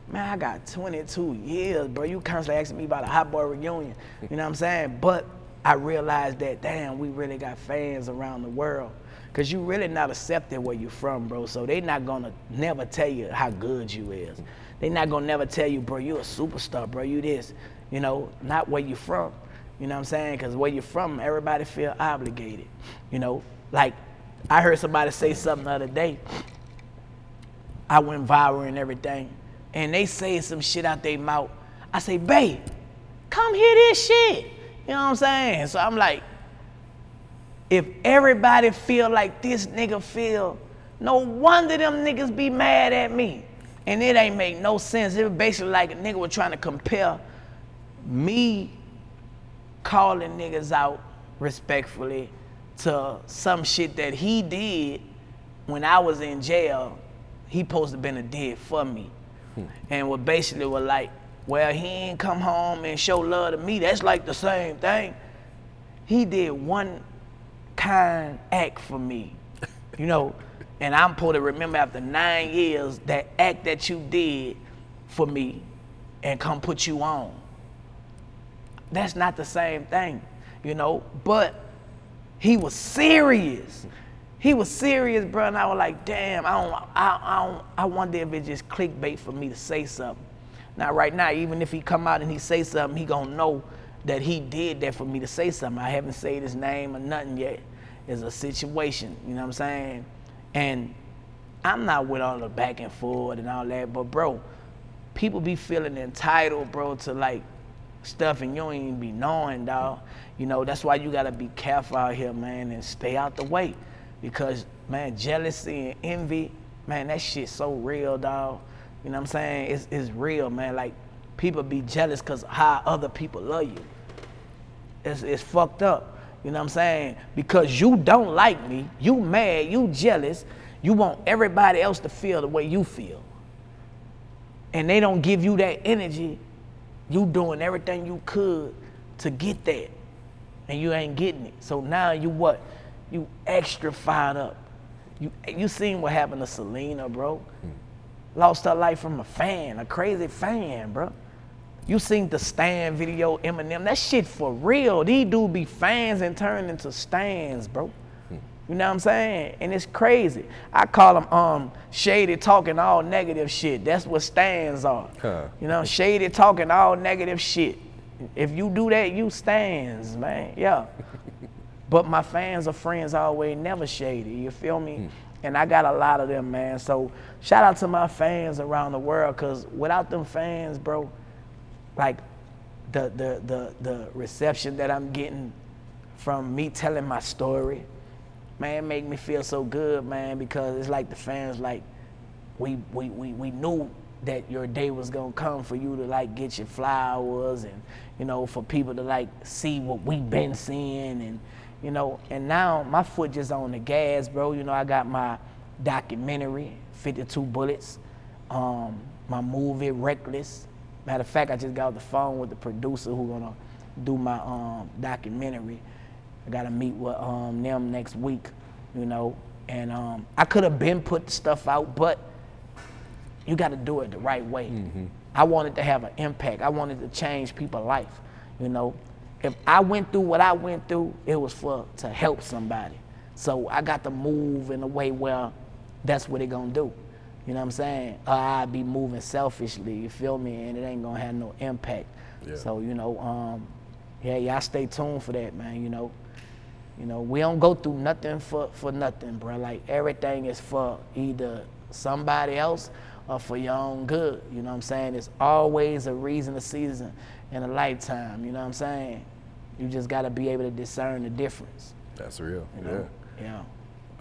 man, I got 22 years, bro. You constantly asking me about a hot boy reunion. You know what I'm saying? But I realized that, damn, we really got fans around the world. Cause you really not accepted where you from, bro. So they not gonna never tell you how good you is. They not gonna never tell you, bro, you a superstar, bro. You this, you know, not where you from. You know what I'm saying? Cause where you from, everybody feel obligated. You know, like I heard somebody say something the other day. I went viral and everything, and they say some shit out their mouth. I say, babe, come hear this shit. You know what I'm saying? So I'm like, if everybody feel like this nigga feel, no wonder them niggas be mad at me. And it ain't make no sense. It was basically like a nigga was trying to compare me calling niggas out respectfully to some shit that he did when I was in jail. He supposed to been a did for me. Hmm. And what basically was like, well, he ain't come home and show love to me. That's like the same thing. He did one kind act for me, you know, and I'm supposed to remember after nine years that act that you did for me and come put you on. That's not the same thing, you know, but he was serious. He was serious, bro, and I was like, damn, I don't, I, I don't, I wonder if it's just clickbait for me to say something. Now, right now, even if he come out and he say something, he gonna know that he did that for me to say something. I haven't said his name or nothing yet. It's a situation, you know what I'm saying? And I'm not with all the back and forth and all that, but bro, people be feeling entitled, bro, to like stuff and you don't even be knowing, dog. You know, that's why you gotta be careful out here, man, and stay out the way. Because, man, jealousy and envy, man, that shit's so real, dog. You know what I'm saying? It's, it's real, man. Like, people be jealous because how other people love you. It's, it's fucked up. You know what I'm saying? Because you don't like me, you mad, you jealous, you want everybody else to feel the way you feel. And they don't give you that energy, you doing everything you could to get that. And you ain't getting it. So now you what? You extra fired up. You you seen what happened to Selena, bro? Hmm. Lost her life from a fan, a crazy fan, bro. You seen the Stan video, Eminem. That shit for real. These dudes be fans and turn into stans, bro. You know what I'm saying? And it's crazy. I call them um, shady talking all negative shit. That's what stans are. Huh. You know, shady talking all negative shit. If you do that, you stans, man. Yeah. but my fans are friends always, never shady. You feel me? And I got a lot of them, man. So shout out to my fans around the world, cause without them fans, bro, like the the the the reception that I'm getting from me telling my story, man, make me feel so good, man, because it's like the fans like we we we, we knew that your day was gonna come for you to like get your flowers and you know for people to like see what we've been seeing and you know and now my foot just on the gas bro you know i got my documentary 52 bullets um, my movie reckless matter of fact, I just got off the phone with the producer who gonna do my um, documentary. I gotta meet with um, them next week, you know. And um, I could have been put stuff out, but you got to do it the right way. I wanted to have an impact. I wanted to change people's life. You know, if I went through what I went through, it was for to help somebody. So I got to move in a way where that's what it gonna do. You know what I'm saying? Or I'd be moving selfishly. You feel me? And it ain't gonna have no impact. Yeah. So you know, um, yeah, y'all stay tuned for that, man. You know, you know, we don't go through nothing for, for nothing, bro. Like everything is for either somebody else or for your own good. You know what I'm saying? It's always a reason, a season, and a lifetime. You know what I'm saying? You just gotta be able to discern the difference. That's real. You Yeah. know? Yeah.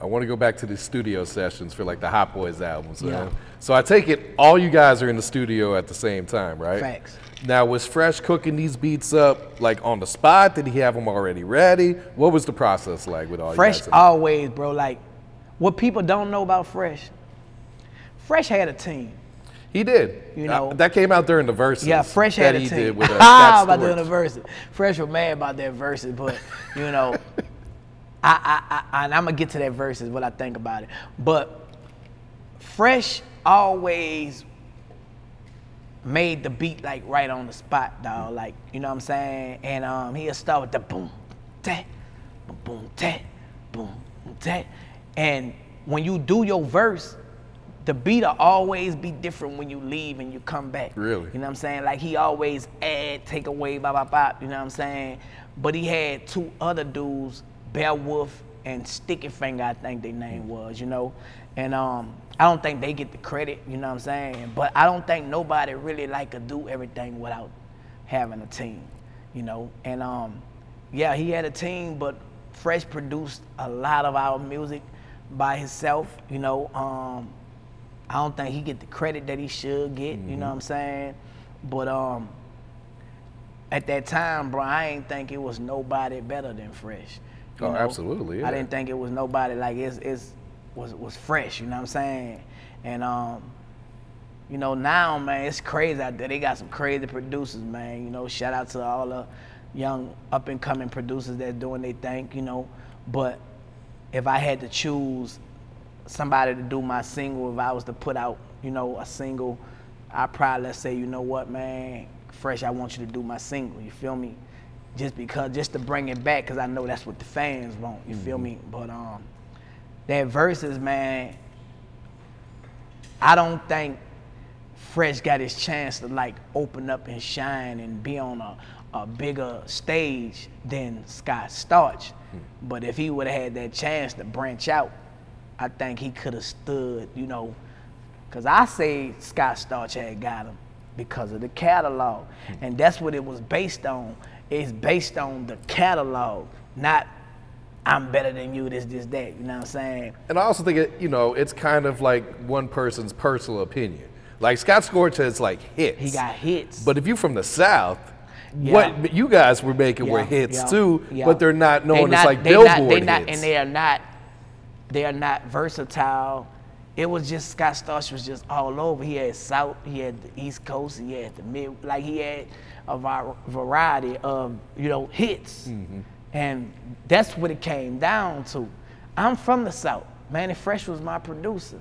I want to go back to the studio sessions for like the Hot Boys albums. man. Yeah. So I take it all you guys are in the studio at the same time, right? Facts. Now was Fresh cooking these beats up like on the spot? Did he have them already ready? What was the process like with all Fresh always, bro. Like what people don't know about Fresh. Fresh had a team. He did. You know- Uh, that came out during the Verzuz. Yeah, Fresh that had a he team. did with uh, Ah, about doing the Verzuz. Fresh was mad about that Verzuz, but you know, I, I, I, and I'm gonna get to that Verzuz what I think about it. But Fresh always made the beat like right on the spot, dog. Like you know what I'm saying? And um, he'll start with the boom, tat, boom, tat, boom, tat. And when you do your verse, the beat'll always be different when you leave and you come back. Really? You know what I'm saying? Like he always add, take away, blah blah blah. You know what I'm saying? But he had two other dudes, Beowulf and Sticky Finger, I think their name was. You know, and um, I don't think they get the credit. You know what I'm saying? But I don't think nobody really like could do everything without having a team. You know, and um, yeah, he had a team, but Fresh produced a lot of our music by himself. You know, um, I don't think he get the credit that he should get. You know what I'm saying? But um, at that time, bro, I ain't think it was nobody better than Fresh. Oh, absolutely, yeah. I didn't think it was nobody like it's it's was was fresh. You know what I'm saying? And um, you know now, man, it's crazy out there. They got some crazy producers, man. You know, shout out to all the young up and coming producers that's doing their thing. You know, but if I had to choose somebody to do my single, if I was to put out, you know, a single, I probably let's say, you know what, man, Fresh, I want you to do my single. You feel me? Just because, just to bring it back, cause I know that's what the fans want. You feel me? But um, that Verzuz, man, I don't think Fresh got his chance to like open up and shine and be on a, a bigger stage than Scott Storch. Hmm. But if he would have had that chance to branch out, I think he could have stood, you know, because I say Scott Storch had got him because of the catalog. Hmm. And that's what it was based on. It's based on the catalog, not I'm better than you, this, this, that. You know what I'm saying? And I also think it, you know, it's kind of like one person's personal opinion. Like Scott Storch has like hits. He got hits. But if you're from the South, Yeah. what you guys were making were hits yeah, too, yeah. but they're not known They as like Billboard not, they not, hits. and they are not they are not versatile. It was just Scott Storch was just all over. He had South, he had the East Coast, he had the mid, like he had a variety of you know hits, Mm-hmm. And that's what it came down to. I'm from the South. Mannie Fresh was my producer.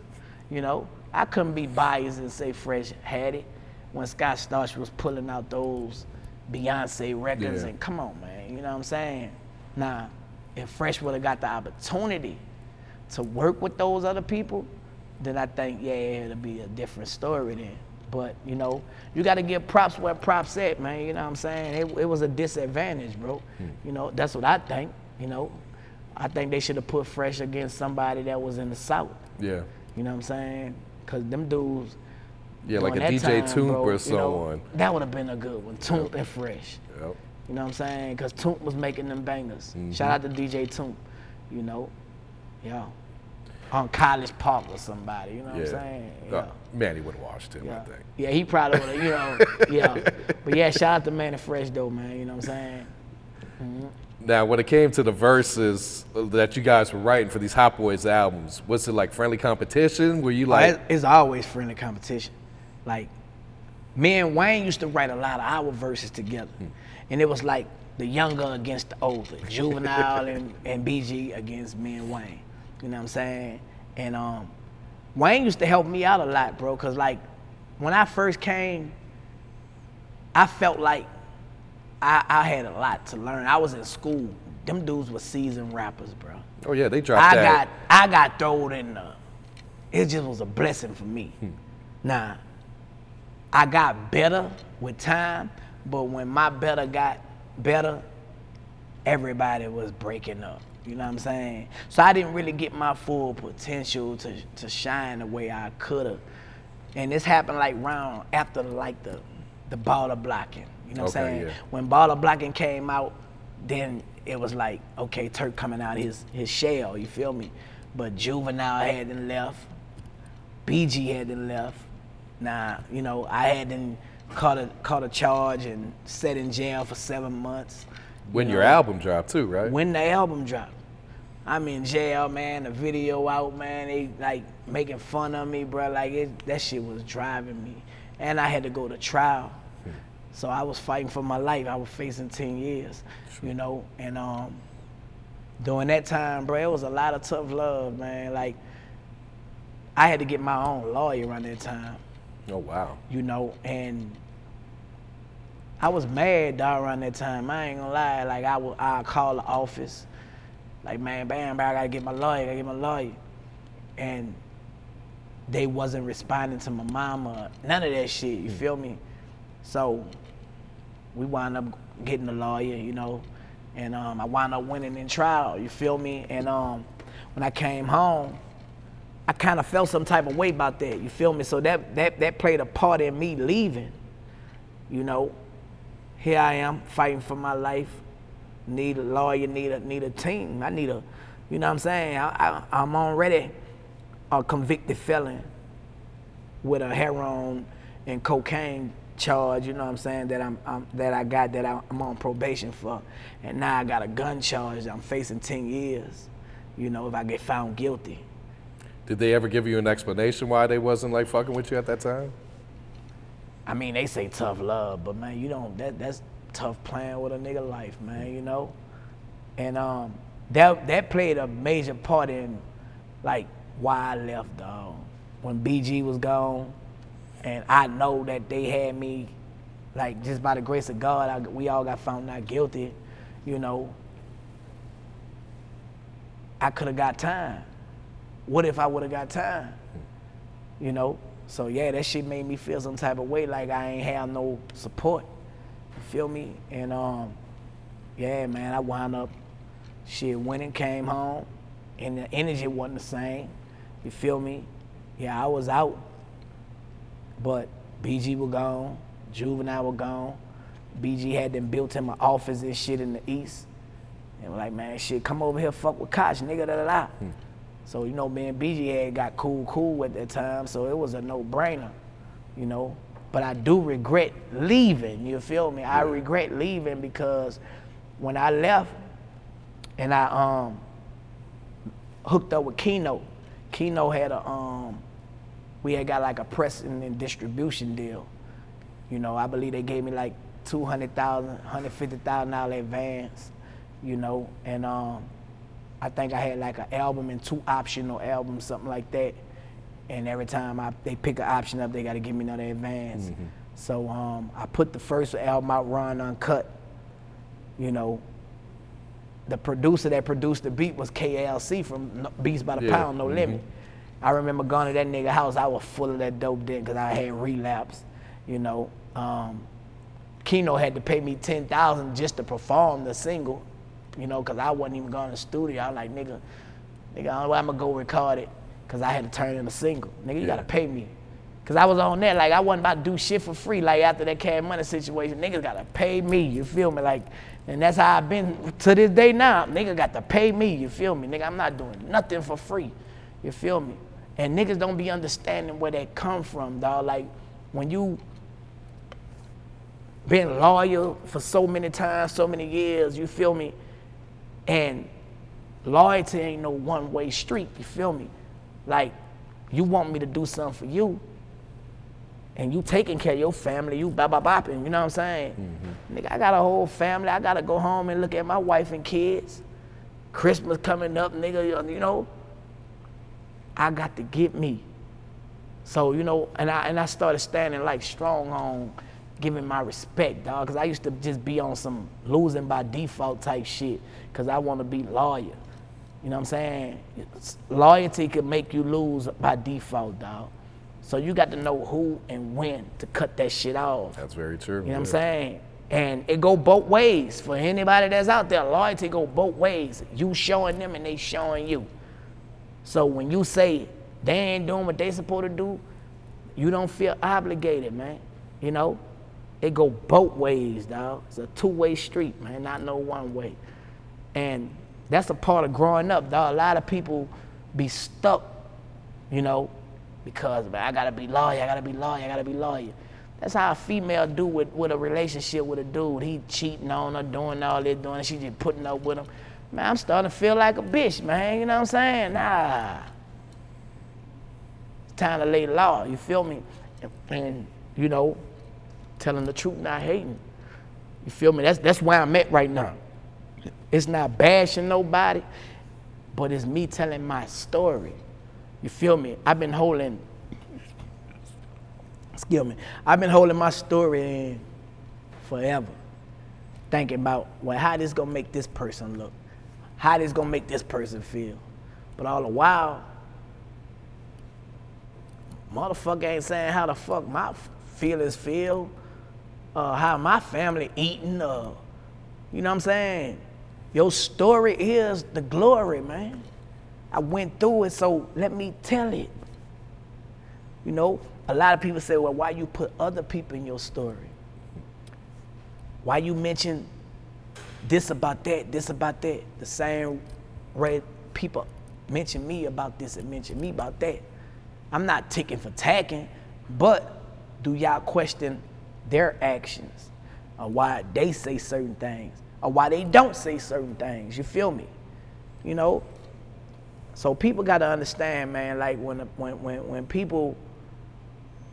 You know, I couldn't be biased and say Fresh had it when Scott Storch was pulling out those Beyonce records Yeah. and come on, man, you know what I'm saying? Now, if Fresh would have got the opportunity to work with those other people, then I think, yeah, it'll be a different story then. But, you know, you got to give props where props at, man. You know what I'm saying? It, it was a disadvantage, bro. You know, that's what I think, you know. I think they should have put Fresh against somebody that was in the South. yeah, You know what I'm saying? Because them dudes. yeah, like a DJ time, Toomp bro, or you know, someone. that would have been a good one. Toomp and Fresh. Yep. You know what I'm saying? Because Toomp was making them bangers. Mm-hmm. Shout out to DJ Toomp. You know, yeah. On College Park or somebody. You know what I'm saying? Uh, Yeah. Mannie would have watched him, I yeah. think. yeah, he probably would have. You know, yeah. But yeah, shout out to Mannie Fresh though, man. You know what I'm saying? Mm-hmm. Now, when it came to the verses uh, that you guys were writing for these Hot Boys albums, was it like friendly competition? Were you oh, Like, like, it's always friendly competition. Like, me and Wayne used to write a lot of our verses together. Hmm. And it was like the younger against the older, Juvenile and, and BG against me and Wayne. You know what I'm saying? And um, Wayne used to help me out a lot, bro, cause like when I first came, I felt like I, I had a lot to learn. I was in school. Them dudes were seasoned rappers, bro. Oh yeah, they dropped I that. got I got thrown in the. It just was a blessing for me. Now, I got better with time, but when my better got better, everybody was breaking up. You know what I'm saying? So I didn't really get my full potential to to shine the way I could have. And this happened like round after like the the baller blocking. You know what I'm saying? yeah. When baller blocking came out, then it was like, okay, Turk coming out his his shell, you feel me? But Juvenile hadn't left. BG hadn't left. Nah, you know, I hadn't caught a caught a charge and sat in jail for seven months. When you your know. album dropped too, right? When the album dropped, I'm in jail, man. The video out, man. They like making fun of me, bro. Like it, that shit was driving me, and I had to go to trial. So I was fighting for my life. I was facing 10 years, you know, and um, during that time, bro, it was a lot of tough love, man. Like I had to get my own lawyer around that time oh wow. you know, and I was mad dog around that time. I ain't gonna lie. Like I would I call the office, like man, bam, bam, I gotta get my lawyer, I gotta get my lawyer. And they wasn't responding to my mama, none of that shit, you feel me? So we wound up getting a lawyer, you know, and um, I wound up winning in trial, you feel me? And um, when I came home, I kind of felt some type of way about that. You feel me? So that that that played a part in me leaving. You know, here I am fighting for my life. Need a lawyer. Need a need a team. I need a, you know what I'm saying? I, I, I'm already a convicted felon with a heroin and cocaine charge. You know what I'm saying? That I'm, I'm that I got that I'm on probation for, and now I got a gun charge. I'm facing 10 years. You know, if I get found guilty. Did they ever give you an explanation why they wasn't like fucking with you at that time? I mean, they say tough love, but man, you don't. That that's tough playing with a nigga life, man. You know, and um, that that played a major part in like why I left, dog. When BG was gone, and I know that they had me, like just by the grace of God, I, we all got found not guilty. You know, I could have got time. What if I would have got time? You know? So yeah, that shit made me feel some type of way like I ain't have no support. You feel me? And um, yeah, man, I wound up shit winning, came home, and the energy wasn't the same. You feel me? Yeah, I was out. But BG was gone, Juvenile was gone. BG had them built him an office and shit in the east. And we're like, man, shit, come over here, fuck with Koch, nigga, da da da. So, you know, me and BG had got cool, cool at that time, so it was a no brainer, you know. But I do regret leaving, you feel me? I regret leaving because when I left and I um hooked up with Kino, Kino had a um we had got like a pressing and distribution deal. You know, I believe they gave me like two hundred thousand, hundred fifty thousand dollar advance. You know, and um, I think I had like an album and two optional albums, something like that. And every time I they pick an option up, they got to give me another advance. So um, I put the first album out, Run Uncut. You know, the producer that produced the beat was KLC from Beats by the Yeah, Pound, No Limit. I remember going to that nigga house. I was full of that dope then because I had relapse. You know, um, Kino had to pay me ten thousand just to perform the single. You know, because I wasn't even going to the studio. I was like, nigga, nigga, I'm gonna go record it because I had to turn in a single. Nigga, you gotta pay me. Cause I was on that, like I wasn't about to do shit for free. Like after that cash money situation, niggas gotta pay me. You feel me? Like, and that's how I've been to this day now. Nigga got to pay me. You feel me? Nigga, I'm not doing nothing for free. You feel me? And niggas don't be understanding where that come from, dog. Like when you been loyal for so many times, so many years, you feel me? And loyalty ain't no one way street, you feel me? Like, you want me to do something for you, and you taking care of your family, you bop bop bopping, you know what I'm saying? Mm-hmm. Nigga, I got a whole family. I gotta go home and look at my wife and kids. Christmas coming up, nigga, you know. I got to get me. So, you know, and I and I started standing like strong on giving my respect, dog. Cause I used to just be on some losing by default type shit. Cause I want to be loyal. You know what I'm saying? Loyalty could make you lose by default, dog. So you got to know who and when to cut that shit off. That's very true. You know what I'm saying? And it go both ways. For anybody that's out there, loyalty go both ways. You showing them and they showing you. So when you say they ain't doing what they supposed to do, you don't feel obligated, man. You know? It go both ways, dog. It's a two-way street, man, not no one way. And that's a part of growing up, dog. A lot of people be stuck, you know, because man, I gotta be loyal, I gotta be loyal, I gotta be loyal. That's how a female do with, with a relationship with a dude. He cheating on her, doing all this, doing she just putting up with him. Man, I'm starting to feel like a bitch, man. You know what I'm saying? Nah. It's time to lay law, you feel me? And, and, you know, telling the truth, not hating. You feel me? That's that's where I'm at right now. It's not bashing nobody, but it's me telling my story. You feel me? I've been holding, excuse me, I've been holding my story in forever. Thinking about, well, how this gonna make this person look? How this gonna make this person feel? But all the while, motherfucker ain't saying how the fuck my feelings feel, uh, how my family eating, uh, you know what I'm saying? Your story is the glory, man. I went through it, so let me tell it. You know, a lot of people say, well, why you put other people in your story? Why you mention this about that, this about that? The same way people mention me about this and mention me about that. I'm not ticking for tacking, but do y'all question their actions or why they say certain things or why they don't say certain things? You feel me? You know? So people got to understand, man, like when, when, when, when people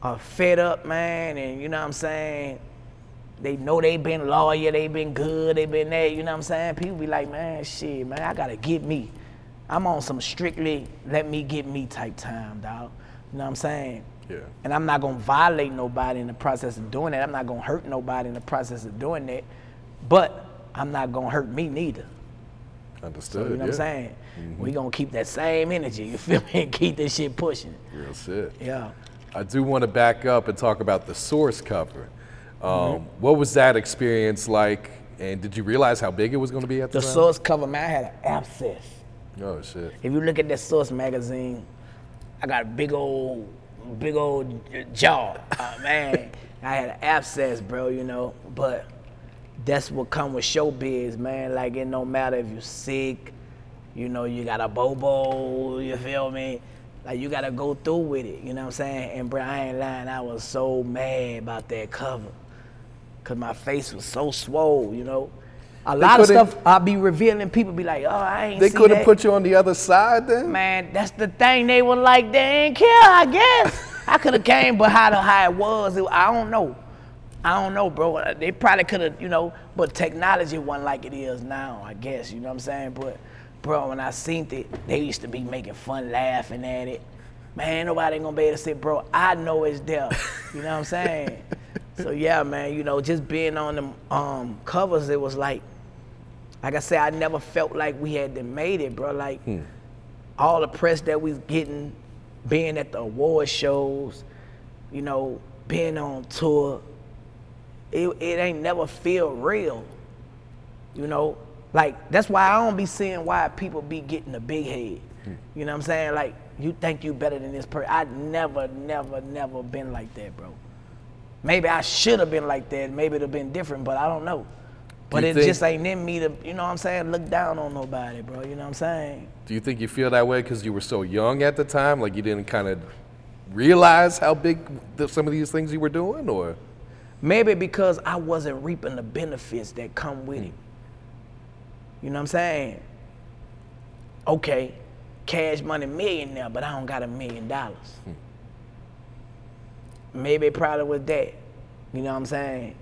are fed up, man, and you know what I'm saying, they know they been loyal, they been good, they been that, you know what I'm saying? People be like, man, shit, man, I gotta get me. I'm on some strictly let me get me type time, dog. You know what I'm saying? Yeah. And I'm not gonna violate nobody in the process of doing that. I'm not gonna hurt nobody in the process of doing that. But I'm not gonna hurt me neither. Understood. So, you know what I'm yeah. saying? We gonna keep that same energy, you feel me, and keep this shit pushing. Real shit. Yeah. I do want to back up and talk about the source cover. Um, Mm-hmm. What was that experience like? And did you realize how big it was going to be at the, time? The time? source cover, man, I had an abscess. Oh shit. If you look at that Source magazine, I got a big old, big old jaw. Uh, man, I had an abscess, bro, you know. But that's what come with showbiz, man. Like it no matter if you're sick, you know, you got a bobo, you feel me? Like you gotta go through with it, you know what I'm saying? And bro, I ain't lying, I was so mad about that cover. Cause my face was so swole, you know. A lot of stuff I'll be revealing, people be like, oh, I ain't They could have put you on the other side then. Man, that's the thing. They were like, they ain't care, I guess. I could have came, but how the how it was, it- I don't know. I don't know, bro. They probably could have, you know, but technology wasn't like it is now, I guess. You know what I'm saying? But, bro, when I seen it, they used to be making fun, laughing at it. Man, nobody ain't gonna be able to say, bro, I know it's there. You know what I'm saying? so yeah, man, you know, just being on them um, covers, it was like, like I said, I never felt like we had made it, bro. Like hmm. all the press that we was getting, being at the award shows, you know, being on tour, it, it ain't never feel real. You know, like that's why I don't be seeing why people be getting a big head. Hmm. You know what I'm saying? Like you think you better than this person. I never, never, never been like that, bro. Maybe I should have been like that. Maybe it'd have been different, but I don't know. But it think- just ain't in me to, you know what I'm saying, look down on nobody, bro. You know what I'm saying? Do you think you feel that way because you were so young at the time? Like you didn't kind of realize how big the, some of these things you were doing, or Maybe because I wasn't reaping the benefits that come with it. You know what I'm saying? Okay, cash money millionaire, but I don't got a million dollars. Hmm. maybe it probably was that. You know what I'm saying?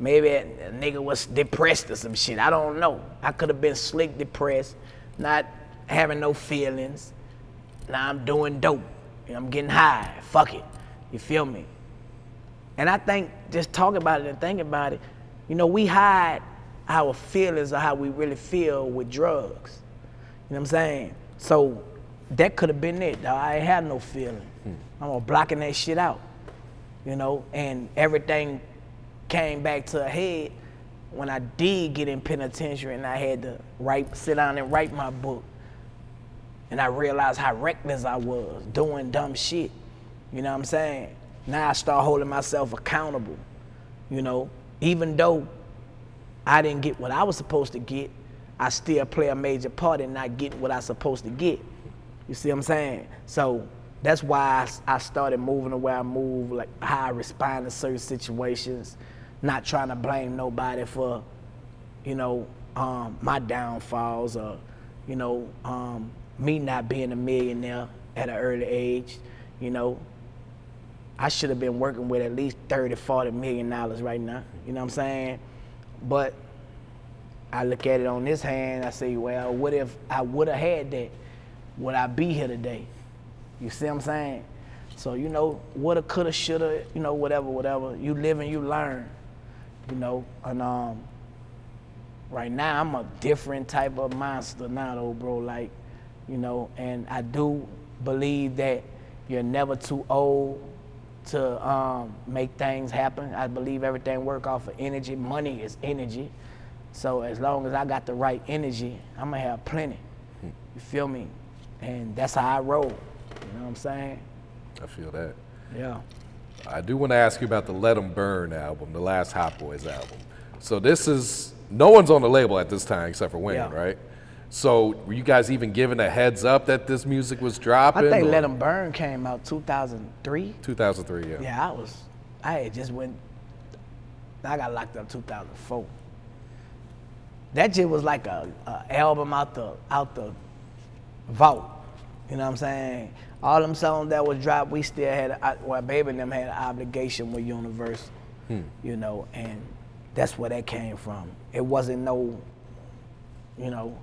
Maybe a nigga was depressed or some shit. I don't know. I could have been slick depressed, not having no feelings. Now I'm doing dope. I'm getting high. Fuck it. You feel me? And I think just talk about it and think about it, you know, we hide our feelings or how we really feel with drugs. You know what I'm saying? So that could have been it. Dog. I ain't had no feeling. Hmm. I'm blocking that shit out. You know, and everything came back to a head when I did get in penitentiary and I had to write, sit down and write my book. And I realized how reckless I was, doing dumb shit. You know what I'm saying? Now I start holding myself accountable. You know, even though I didn't get what I was supposed to get, I still play a major part in not getting what I supposed to get. You see what I'm saying? So that's why I started moving the way I move, like how I respond to certain situations, not trying to blame nobody for, you know, um, my downfalls or, you know, um, me not being a millionaire at an early age. You know, I should have been working with at least 30, 40 million dollars right now. You know what I'm saying? But I look at it on this hand, I say, well, what if I would have had that? Would I be here today? You see what I'm saying? So, you know, woulda, coulda, shoulda, you know, whatever, whatever. You live and you learn, you know. And um, right now, I'm a different type of monster now, though, bro. Like, you know, and I do believe that you're never too old to um, make things happen. I believe everything work off of energy. Money is energy. So as long as I got the right energy, I'm gonna have plenty. You feel me? And that's how I roll. You know what I'm saying? I feel that. Yeah. I do want to ask you about the Let 'Em Burn album, the last Hot Boys album. So this is no one's on the label at this time except for Wayne, Yeah. right? So were you guys even given a heads up that this music was dropping? I think or- Let 'Em Burn came out 2003. 2003, yeah. Yeah, I was, I just went, I got locked up 2004. That shit was like a, a album out the out the vault. You know what I'm saying? All them songs that was dropped, we still had, a- well, Baby and them had an obligation with Universal. Hmm. You know, and that's where that came from. It wasn't no, you know,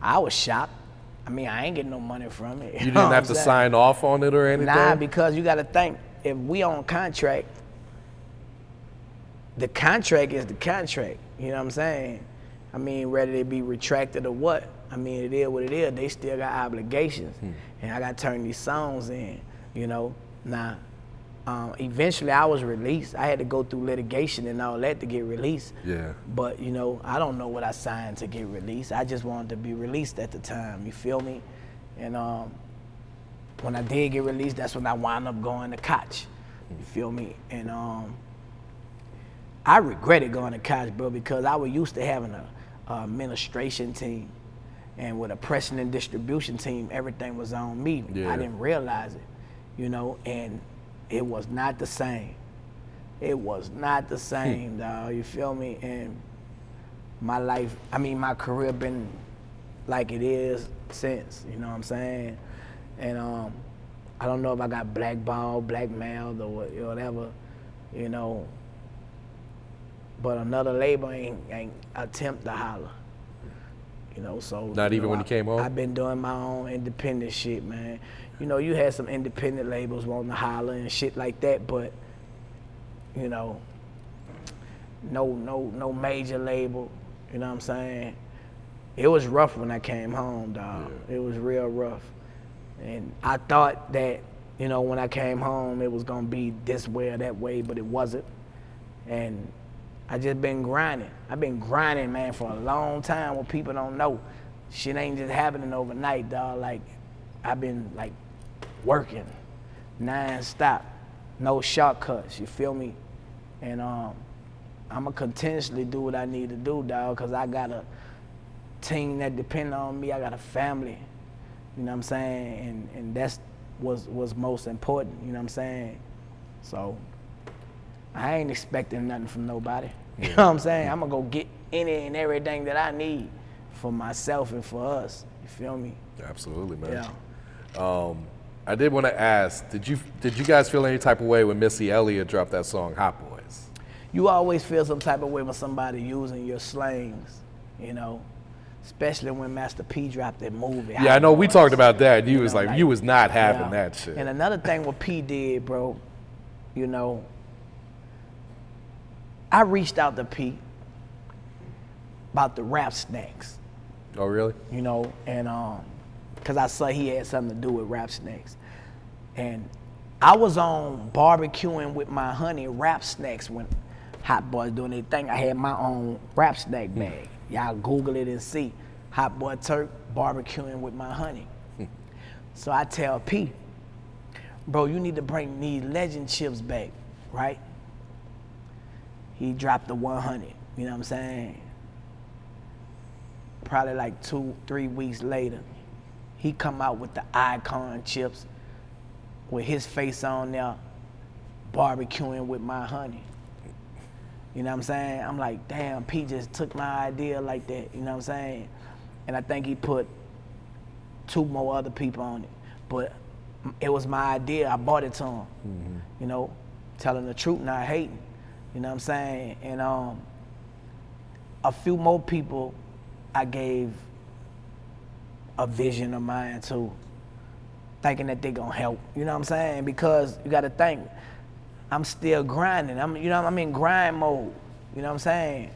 I was shocked. I mean, I ain't getting no money from it. You know didn't have to saying? sign off on it or anything? Nah, because you got to think if we on contract, the contract is the contract. You know what I'm saying? I mean, whether they be retracted or what, I mean, it is what it is. They still got obligations, and I got to turn these songs in. You know, now. Um, eventually, I was released. I had to go through litigation and all that to get released. Yeah. But you know, I don't know what I signed to get released. I just wanted to be released at the time. You feel me? And um, when I did get released, that's when I wound up going to Koch. You feel me? And um, I regretted going to Koch, bro, because I was used to having a, a administration team, and with a pressing and distribution team, everything was on me. Yeah. I didn't realize it, you know, and it was not the same. It was not the same, dog. You feel me? And my life, I mean, my career been like it is since. You know what I'm saying? And um, I don't know if I got blackballed, blackmailed, or whatever. You know. But another label ain't, ain't attempt to holler. You know, so Not even know, when I- you came home? I've been doing my own independent shit, man. You know, you had some independent labels wanting to holler and shit like that, but you know, no, no, no major label. You know what I'm saying? It was rough when I came home, dog. It was real rough, and I thought that you know when I came home it was gonna be this way or that way, but it wasn't. And I just been grinding. I've been grinding, man, for a long time. What people don't know, shit ain't just happening overnight, dog. Like I've been like working non-stop, no shortcuts. You feel me? And um, I'ma continuously do what I need to do, dog, cause I got a team that depend on me. I got a family. You know what I'm saying? And and that's was was most important. You know what I'm saying? So I ain't expecting nothing from nobody. You know what I'm saying? I'm gonna go get any and everything that I need for myself and for us. You feel me? Absolutely, man. Yeah. Um, I did want to ask, did you did you guys feel any type of way when Missy Elliott dropped that song Hot Boys? You always feel some type of way when somebody using your slangs, you know, especially when Master P dropped that movie. Yeah, I know we talked about that. You was like, you was not having that shit. And another thing what P did, bro, you know, I reached out to Pete about the rap snacks, Oh really? you know, and um, cause I saw he had something to do with rap snacks, and I was on barbecuing with my honey rap snacks when Hot Boys doing their thing. I had my own rap snack bag. Y'all Google it and see Hot Boy Turk barbecuing with my honey. so I tell P, bro, you need to bring these legend chips back, right? He dropped the 100. You know what I'm saying? Probably like two, three weeks later, he come out with the icon chips with his face on there, barbecuing with my honey. You know what I'm saying? I'm like, damn, P just took my idea like that. You know what I'm saying? And I think he put two more other people on it. But it was my idea. I bought it to him. Mm-hmm. You know, telling the truth, not hating. You know what I'm saying? And um, a few more people I gave a vision of mine to, thinking that they gonna help. You know what I'm saying? Because you gotta think, I'm still grinding. I'm you know I'm in grind mode. You know what I'm saying?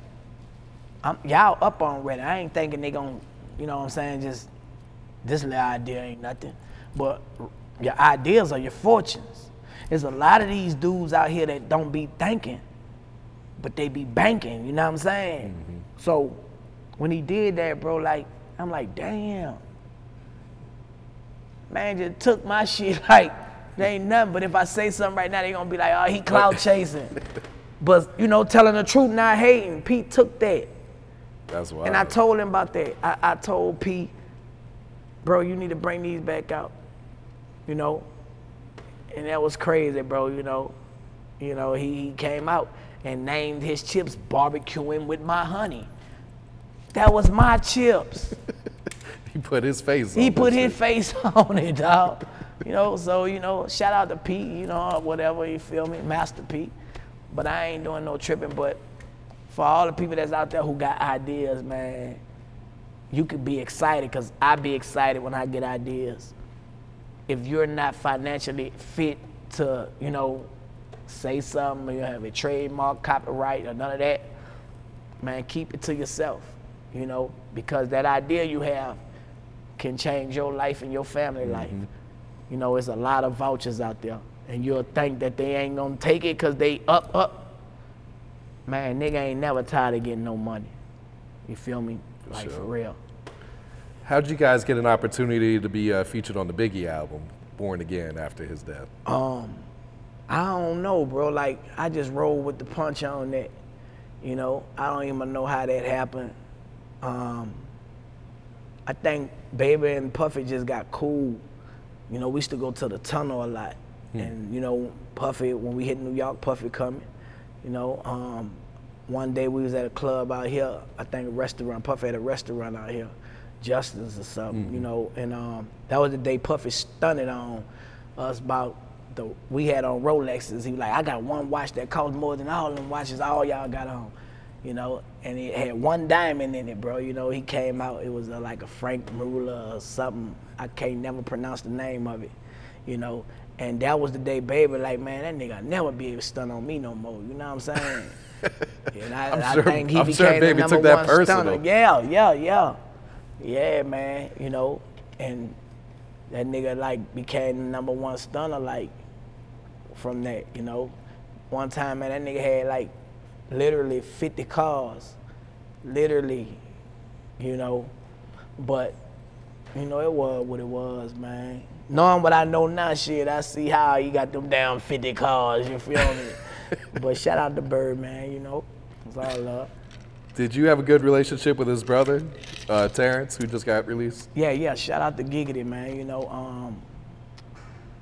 I'm y'all up on ready. I ain't thinking they gonna, you know what I'm saying, just this little idea ain't nothing. But your ideas are your fortunes. There's a lot of these dudes out here that don't be thinking, but they be banking, you know what I'm saying? Mm-hmm. So when he did that, bro, like, I'm like, damn. Man just took my shit like there ain't nothing. But if I say something right now, they gonna be like, oh, he clout chasing. but you know, telling the truth, not hating. Pete took that. That's why. And I told him about that. I, I told Pete, bro, you need to bring these back out. You know? And that was crazy, bro, you know. You know, he, he came out and named his chips barbecuing with my honey. That was my chips. he put his face. on He put shit. his face on it, dog. You know, so you know, shout out to Pete, you know, whatever you feel me, Master P. But I ain't doing no tripping. But for all the people that's out there who got ideas, man, you could be excited because I be excited when I get ideas. If you're not financially fit to, you know, say something, or you have a trademark, copyright, or none of that, man, keep it to yourself, you know, because that idea you have can change your life and your family life. You know, it's a lot of vouchers out there, and you'll think that they ain't gonna take it because they up, up. Man, nigga ain't never tired of getting no money. You feel me? Like for real. How'd you guys get an opportunity to be uh, featured on the Biggie album, Born Again, after his death? Um, I don't know, bro. Like I just rolled with the punch on that. You know, I don't even know how that happened. Um, I think Baby and Puffy just got cool. You know, we used to go to the tunnel a lot, and you know, Puffy when we hit New York, Puffy coming. You know, um, one day we was at a club out here. I think a restaurant. Puffy had a restaurant out here, Justin's or something. You know, and um, that was the day Puffy stunted on us about the we had on Rolexes. He was like, I got one watch that cost more than all them watches all y'all got on. You know, and it had one diamond in it, bro. You know, he came out. It was uh like a Frank Marula or something. I can't never pronounce the name of it. You know, and that was the day, baby. Like, man, that nigga never be able to stun on me no more. You know what I'm saying? and I, I'm I sure- think he I'm sure Baby the number took that one personal. stunner. Yeah, yeah, yeah, yeah, man. You know, and that nigga like became the number one stunner like from that. You know, one time man, that nigga had like literally 50 cars, literally. You know, but you know it was what it was, man. Knowing what I know now, shit, I see how he got them damn 50 cars. You feel me? but shout out to Bird, man. You know, it's all love. Did you have a good relationship with his brother, uh, Terrence, who just got released? Yeah, yeah. Shout out to Giggity, man. You know, um,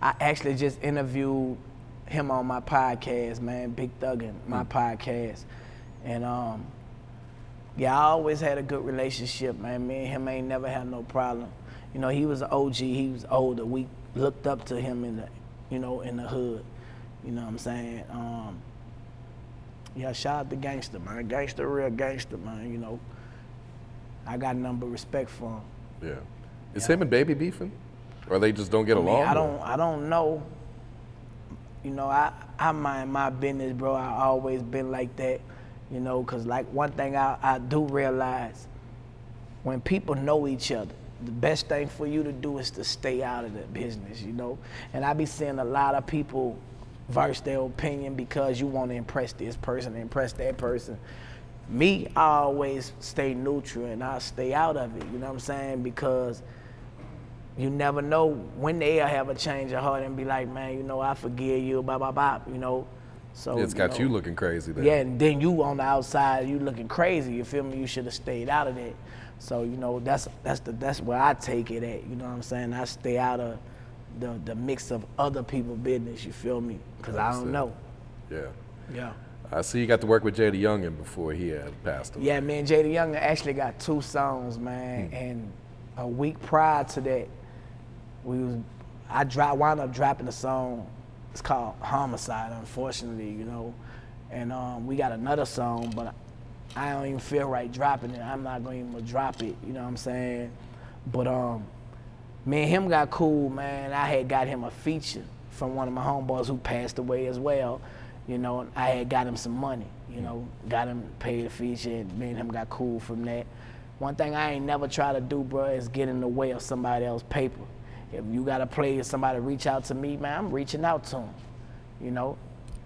I actually just interviewed him on my podcast, man, Big Thuggin, my podcast, and um, yeah, I always had a good relationship, man. Me and him ain't never had no problem. You know, he was an OG. He was older. We looked up to him in the, you know, in the hood. You know what I'm saying? Um, yeah, shout out to Gangster, man. Gangster, real gangster, man. You know, I got nothing but respect for him. Yeah. Is him and Baby beefing? Or they just don't get I mean, along? I don't, I don't know. You know, I, I mind my business, bro. I always been like that. You know, cause like one thing I, I do realize, when people know each other, the best thing for you to do is to stay out of the business. You know, and I be seeing a lot of people verse their opinion because you want to impress this person, impress that person. Me, I always stay neutral and I stay out of it. You know what I'm saying? Because you never know when they'll have a change of heart and be like, man, you know, I forgive you, blah blah blah. You know, so It's got know, you looking crazy then. Yeah, and then you on the outside, you looking crazy. You feel me? You should have stayed out of that. So you know, that's that's the that's where I take it at. You know what I'm saying? I stay out of the the mix of other people business. You feel me? Because I don't know. Yeah. Yeah. I see you got to work with Jay Da Youngan before he had passed away. Yeah, man, Jada Young actually got two songs, man. Hmm. And a week prior to that, we was I dro- wound up dropping a song. It's called Homicide, unfortunately, you know. And um, we got another song, but I don't even feel right dropping it. I'm not gonna even drop it, you know what I'm saying? But um, me and him got cool, man. I had got him a feature from one of my homeboys who passed away as well. You know, I had got him some money, you know, got him paid a feature, and me and him got cool from that. One thing I ain't never try to do, bro, is get in the way of somebody else's paper. If you got to play, if somebody reach out to me, man, I'm reaching out to them, you know.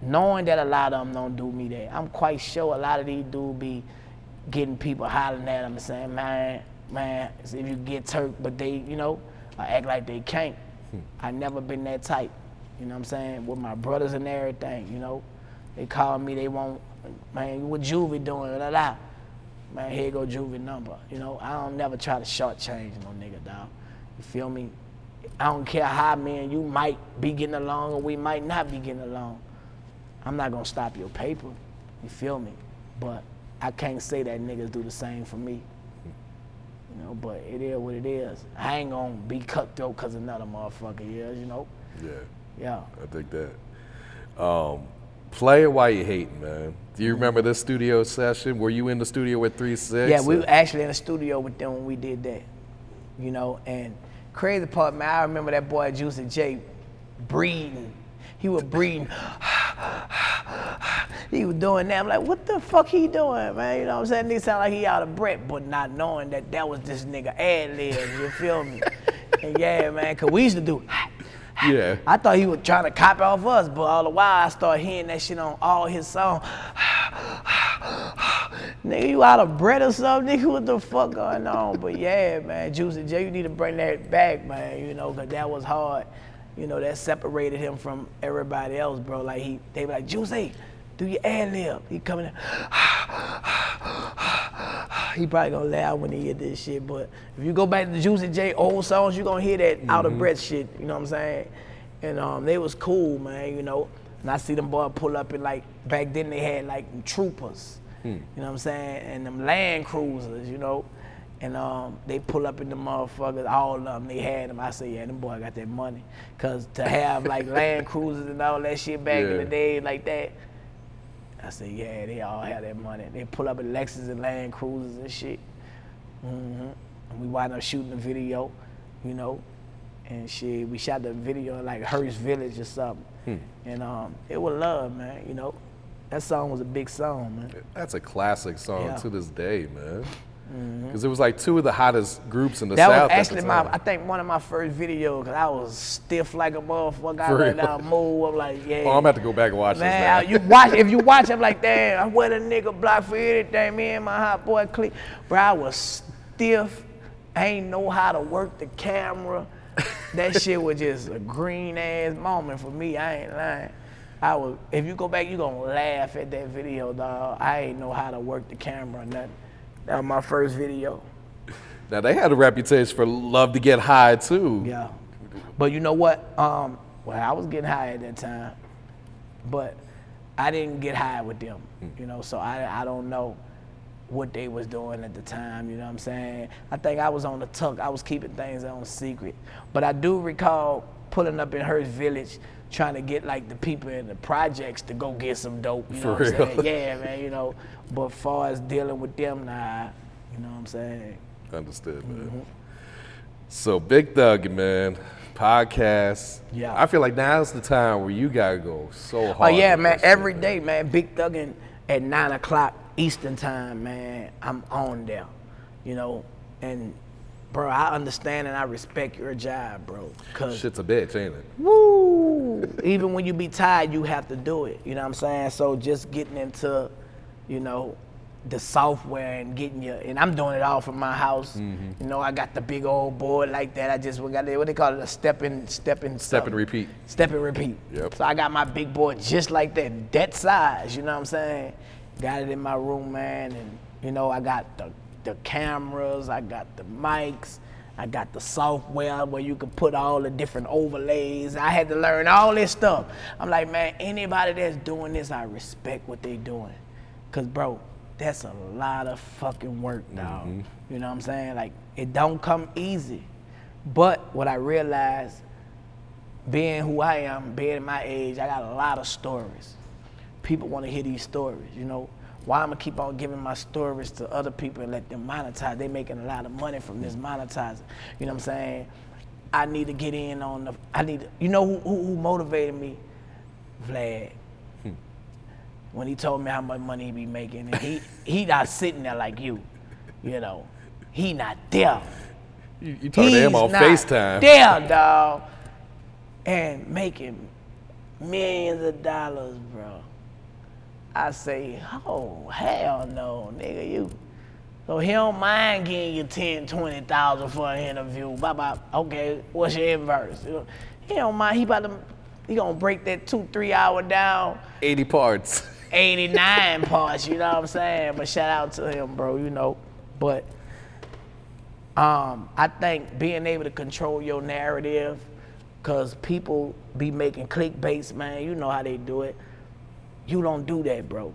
Knowing that a lot of them don't do me that. I'm quite sure a lot of these dudes be getting people hollering at them and saying, man, man, if you get turned, but they, you know, act like they can't. Hmm. I never been that type. You know what I'm saying? With my brothers and everything, you know. They call me, they want, man, what Juvie doing? Da, da. Man, here go Juvie number. You know, I don't never try to shortchange no nigga, dog. You feel me? I don't care how me and you might be getting along or we might not be getting along. I'm not gonna stop your paper. You feel me? But I can't say that niggas do the same for me. You know, but it is what it is. I ain't gonna be cutthroat cause another motherfucker is, you know? Yeah. Yeah. I think that. Um, play it while you hating, man. Do you remember this studio session? Were you in the studio with Three Six? Yeah, we were actually in the studio with them when we did that. You know, and crazy part, man, I remember that boy Juicy J breathing. He was breathing. he was doing that. I'm like, what the fuck he doing, man? You know what I'm saying? Nigga sound like he out of breath, but not knowing that that was this nigga ad libs, you feel me? and yeah, man, cause we used to do yeah. I thought he was trying to copy off us, but all the while I started hearing that shit on all his songs. nigga, you out of breath or something? Nigga, what the fuck going on? But yeah, man, Juicy J, you need to bring that back, man, you know, because that was hard. You know, that separated him from everybody else, bro. Like, he, they were like, Juicy, do your ad lib. He coming in. he probably gonna laugh when he hear this shit, but if you go back to the Juicy J old songs, you gonna hear that out of breath shit, you know what I'm saying? And um, they was cool, man, you know. And I see them boy pull up and like, back then they had like troopers, you know what I'm saying? And them Land Cruisers, you know. And um, they pull up in the motherfuckers, all of them, they had them. I say, yeah, them boy got that money. Cause to have like Land Cruisers and all that shit back in the day like that, I said, yeah, they all had that money. They pull up in Lexus and Land Cruisers and shit. hmm And we wound up shooting the video, you know, and shit. We shot the video in like Hurt Village or something. And um, it was love, man, you know. That song was a big song, man. That's a classic song Yeah. to this day, man. Mm-hmm. Because it was like two of the hottest groups in the That South. was at actually the my, I think one of my first videos, because I was stiff like a motherfucker. I let down move. I'm like, yeah. Oh, I'm about to go back and watch Man, this. you watch if you watch, I'm like, damn, I wear a nigga block for anything. Me and my hot boy click, bro. I was stiff. I ain't know how to work the camera. That shit was just a green ass moment for me. I ain't lying. I was. If you go back, you gonna laugh at that video, dog. I ain't know how to work the camera or nothing. That was my first video. Now they had a reputation for love to get high too. Yeah. But you know what? Um, well, I was getting high at that time, but I didn't get high with them. You know, so I I don't know what they was doing at the time, you know what I'm saying? I think I was on the tuck. I was keeping things on secret. But I do recall pulling up in Hurt Village trying to get like the people in the projects to go get some dope, you know For what I'm real? saying? Yeah, man, you know. But far as dealing with them, nah, you know what I'm saying? Understood, man. Mm-hmm. So Big Thug, man, podcast. Yeah. I feel like now's the time where you gotta go so hard. Oh yeah, with man. this shit, Every day, man. Big thugging at nine o'clock Eastern time, man. I'm on there, you know. And bro, I understand and I respect your job, bro. Cause Shit's a bitch, ain't it? woo, even when you be tired, you have to do it. You know what I'm saying? So just getting into, you know, the software and getting your and I'm doing it all from my house. Mm-hmm. You know, I got the big old board like that. I just got what they call it a step in step Step and repeat. Step and repeat. Yep. So I got my big board just like that, that size. You know what I'm saying? Got it in my room, man, and you know I got the the cameras, I got the mics, I got the software where you can put all the different overlays. I had to learn all this stuff. I'm like, man, anybody that's doing this, I respect what they're doing, cause bro, that's a lot of fucking work, dog. Mm-hmm. You know what I'm saying? Like it don't come easy. But what I realized being who I am, being my age, I got a lot of stories. People want to hear these stories, you know. Why I'm gonna keep on giving my stories to other people and let them monetize? They making a lot of money from this monetizing. You know what I'm saying? I need to get in on the. I need. To, you know who, who who motivated me? Vlad. Hmm. When he told me how much money he be making, and he he not sitting there like you, you know. He not there. You, you talking to him on not FaceTime. There, dog. And making millions of dollars, bro. I say, oh, hell no, nigga, you. So he don't mind getting you 10, 20,000 for an interview. Bye bye. Okay, what's your inverse? He don't mind. He about to, he gonna break that two, three hour down. 80 parts. 89 parts, you know what I'm saying? But shout out to him, bro, you know. But um, I think being able to control your narrative, because people be making clickbaits, man, you know how they do it. You don't do that, bro.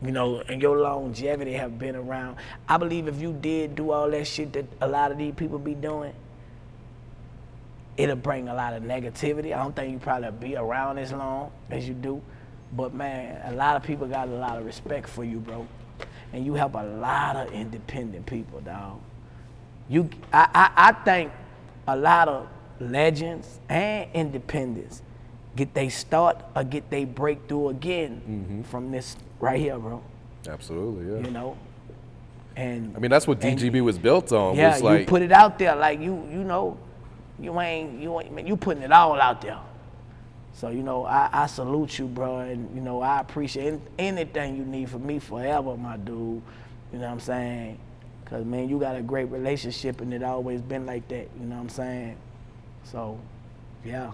You know, and your longevity have been around. I believe if you did do all that shit that a lot of these people be doing, it'll bring a lot of negativity. I don't think you probably be around as long as you do. But man, a lot of people got a lot of respect for you, bro. And you help a lot of independent people, dog. You, I, I, I think a lot of legends and independents get they start or get they breakthrough again mm-hmm. from this right here, bro. Absolutely, yeah. You know, and I mean, that's what and- DGB was built on. yeah, was like, you put it out there like you you know, you ain't you ain't man, you putting it all out there. So you know, I, I salute you, bro, and you know I appreciate anything you need from me forever, my dude. You know what I'm saying? Cause man, you got a great relationship, and it always been like that. You know what I'm saying? So, yeah.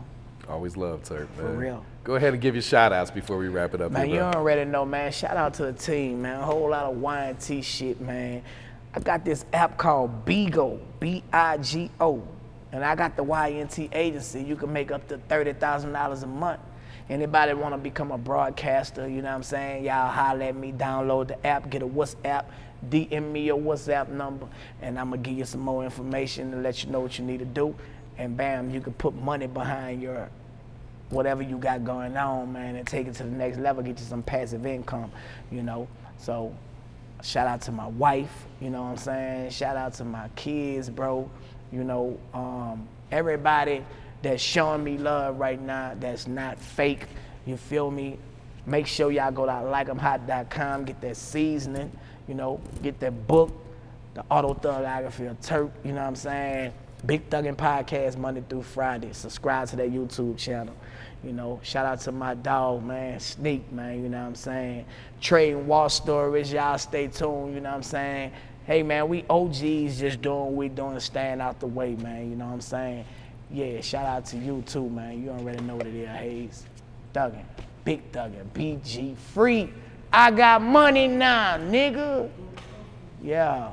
Always love Turk, man. For real. Go ahead and give your shout outs before we wrap it up. Man, here, you already know, man. Shout out to the team, man. A whole lot of YNT shit, man. I got this app called Bigo, B-I-G-O. And I got the YNT agency. You can make up to $30,000 a month. Anybody want to become a broadcaster, you know what I'm saying? Y'all holler at me, download the app, get a WhatsApp, DM me your WhatsApp number, and I'm going to give you some more information and let you know what you need to do. And bam, you can put money behind your whatever you got going on, man, and take it to the next level, get you some passive income, you know. So shout out to my wife, you know what I'm saying? Shout out to my kids, bro. You know, um, everybody that's showing me love right now that's not fake, you feel me? Make sure y'all go to likeemhot.com, get that seasoning, you know, get that book, the autobiography of Turk, you know what I'm saying? Big Thuggin' Podcast Monday through Friday. Subscribe to that YouTube channel. You know, shout out to my dog, man, Sneak, man, you know what I'm saying? Trading Wall Stories, y'all stay tuned, you know what I'm saying? Hey, man, we OGs just doing what we doing, staying out the way, man, you know what I'm saying? Yeah, shout out to you too, man. You already know what it is, Haze. Thuggin', Big Thuggin', BG Free. I got money now, nigga. Yeah.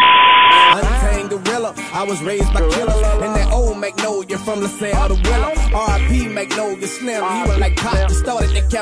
Untamed gorilla, I was raised by killers. And that old Magnolia from LaSalle to Willa. RIP Magnolia Slim, he was like Pop, started the cap.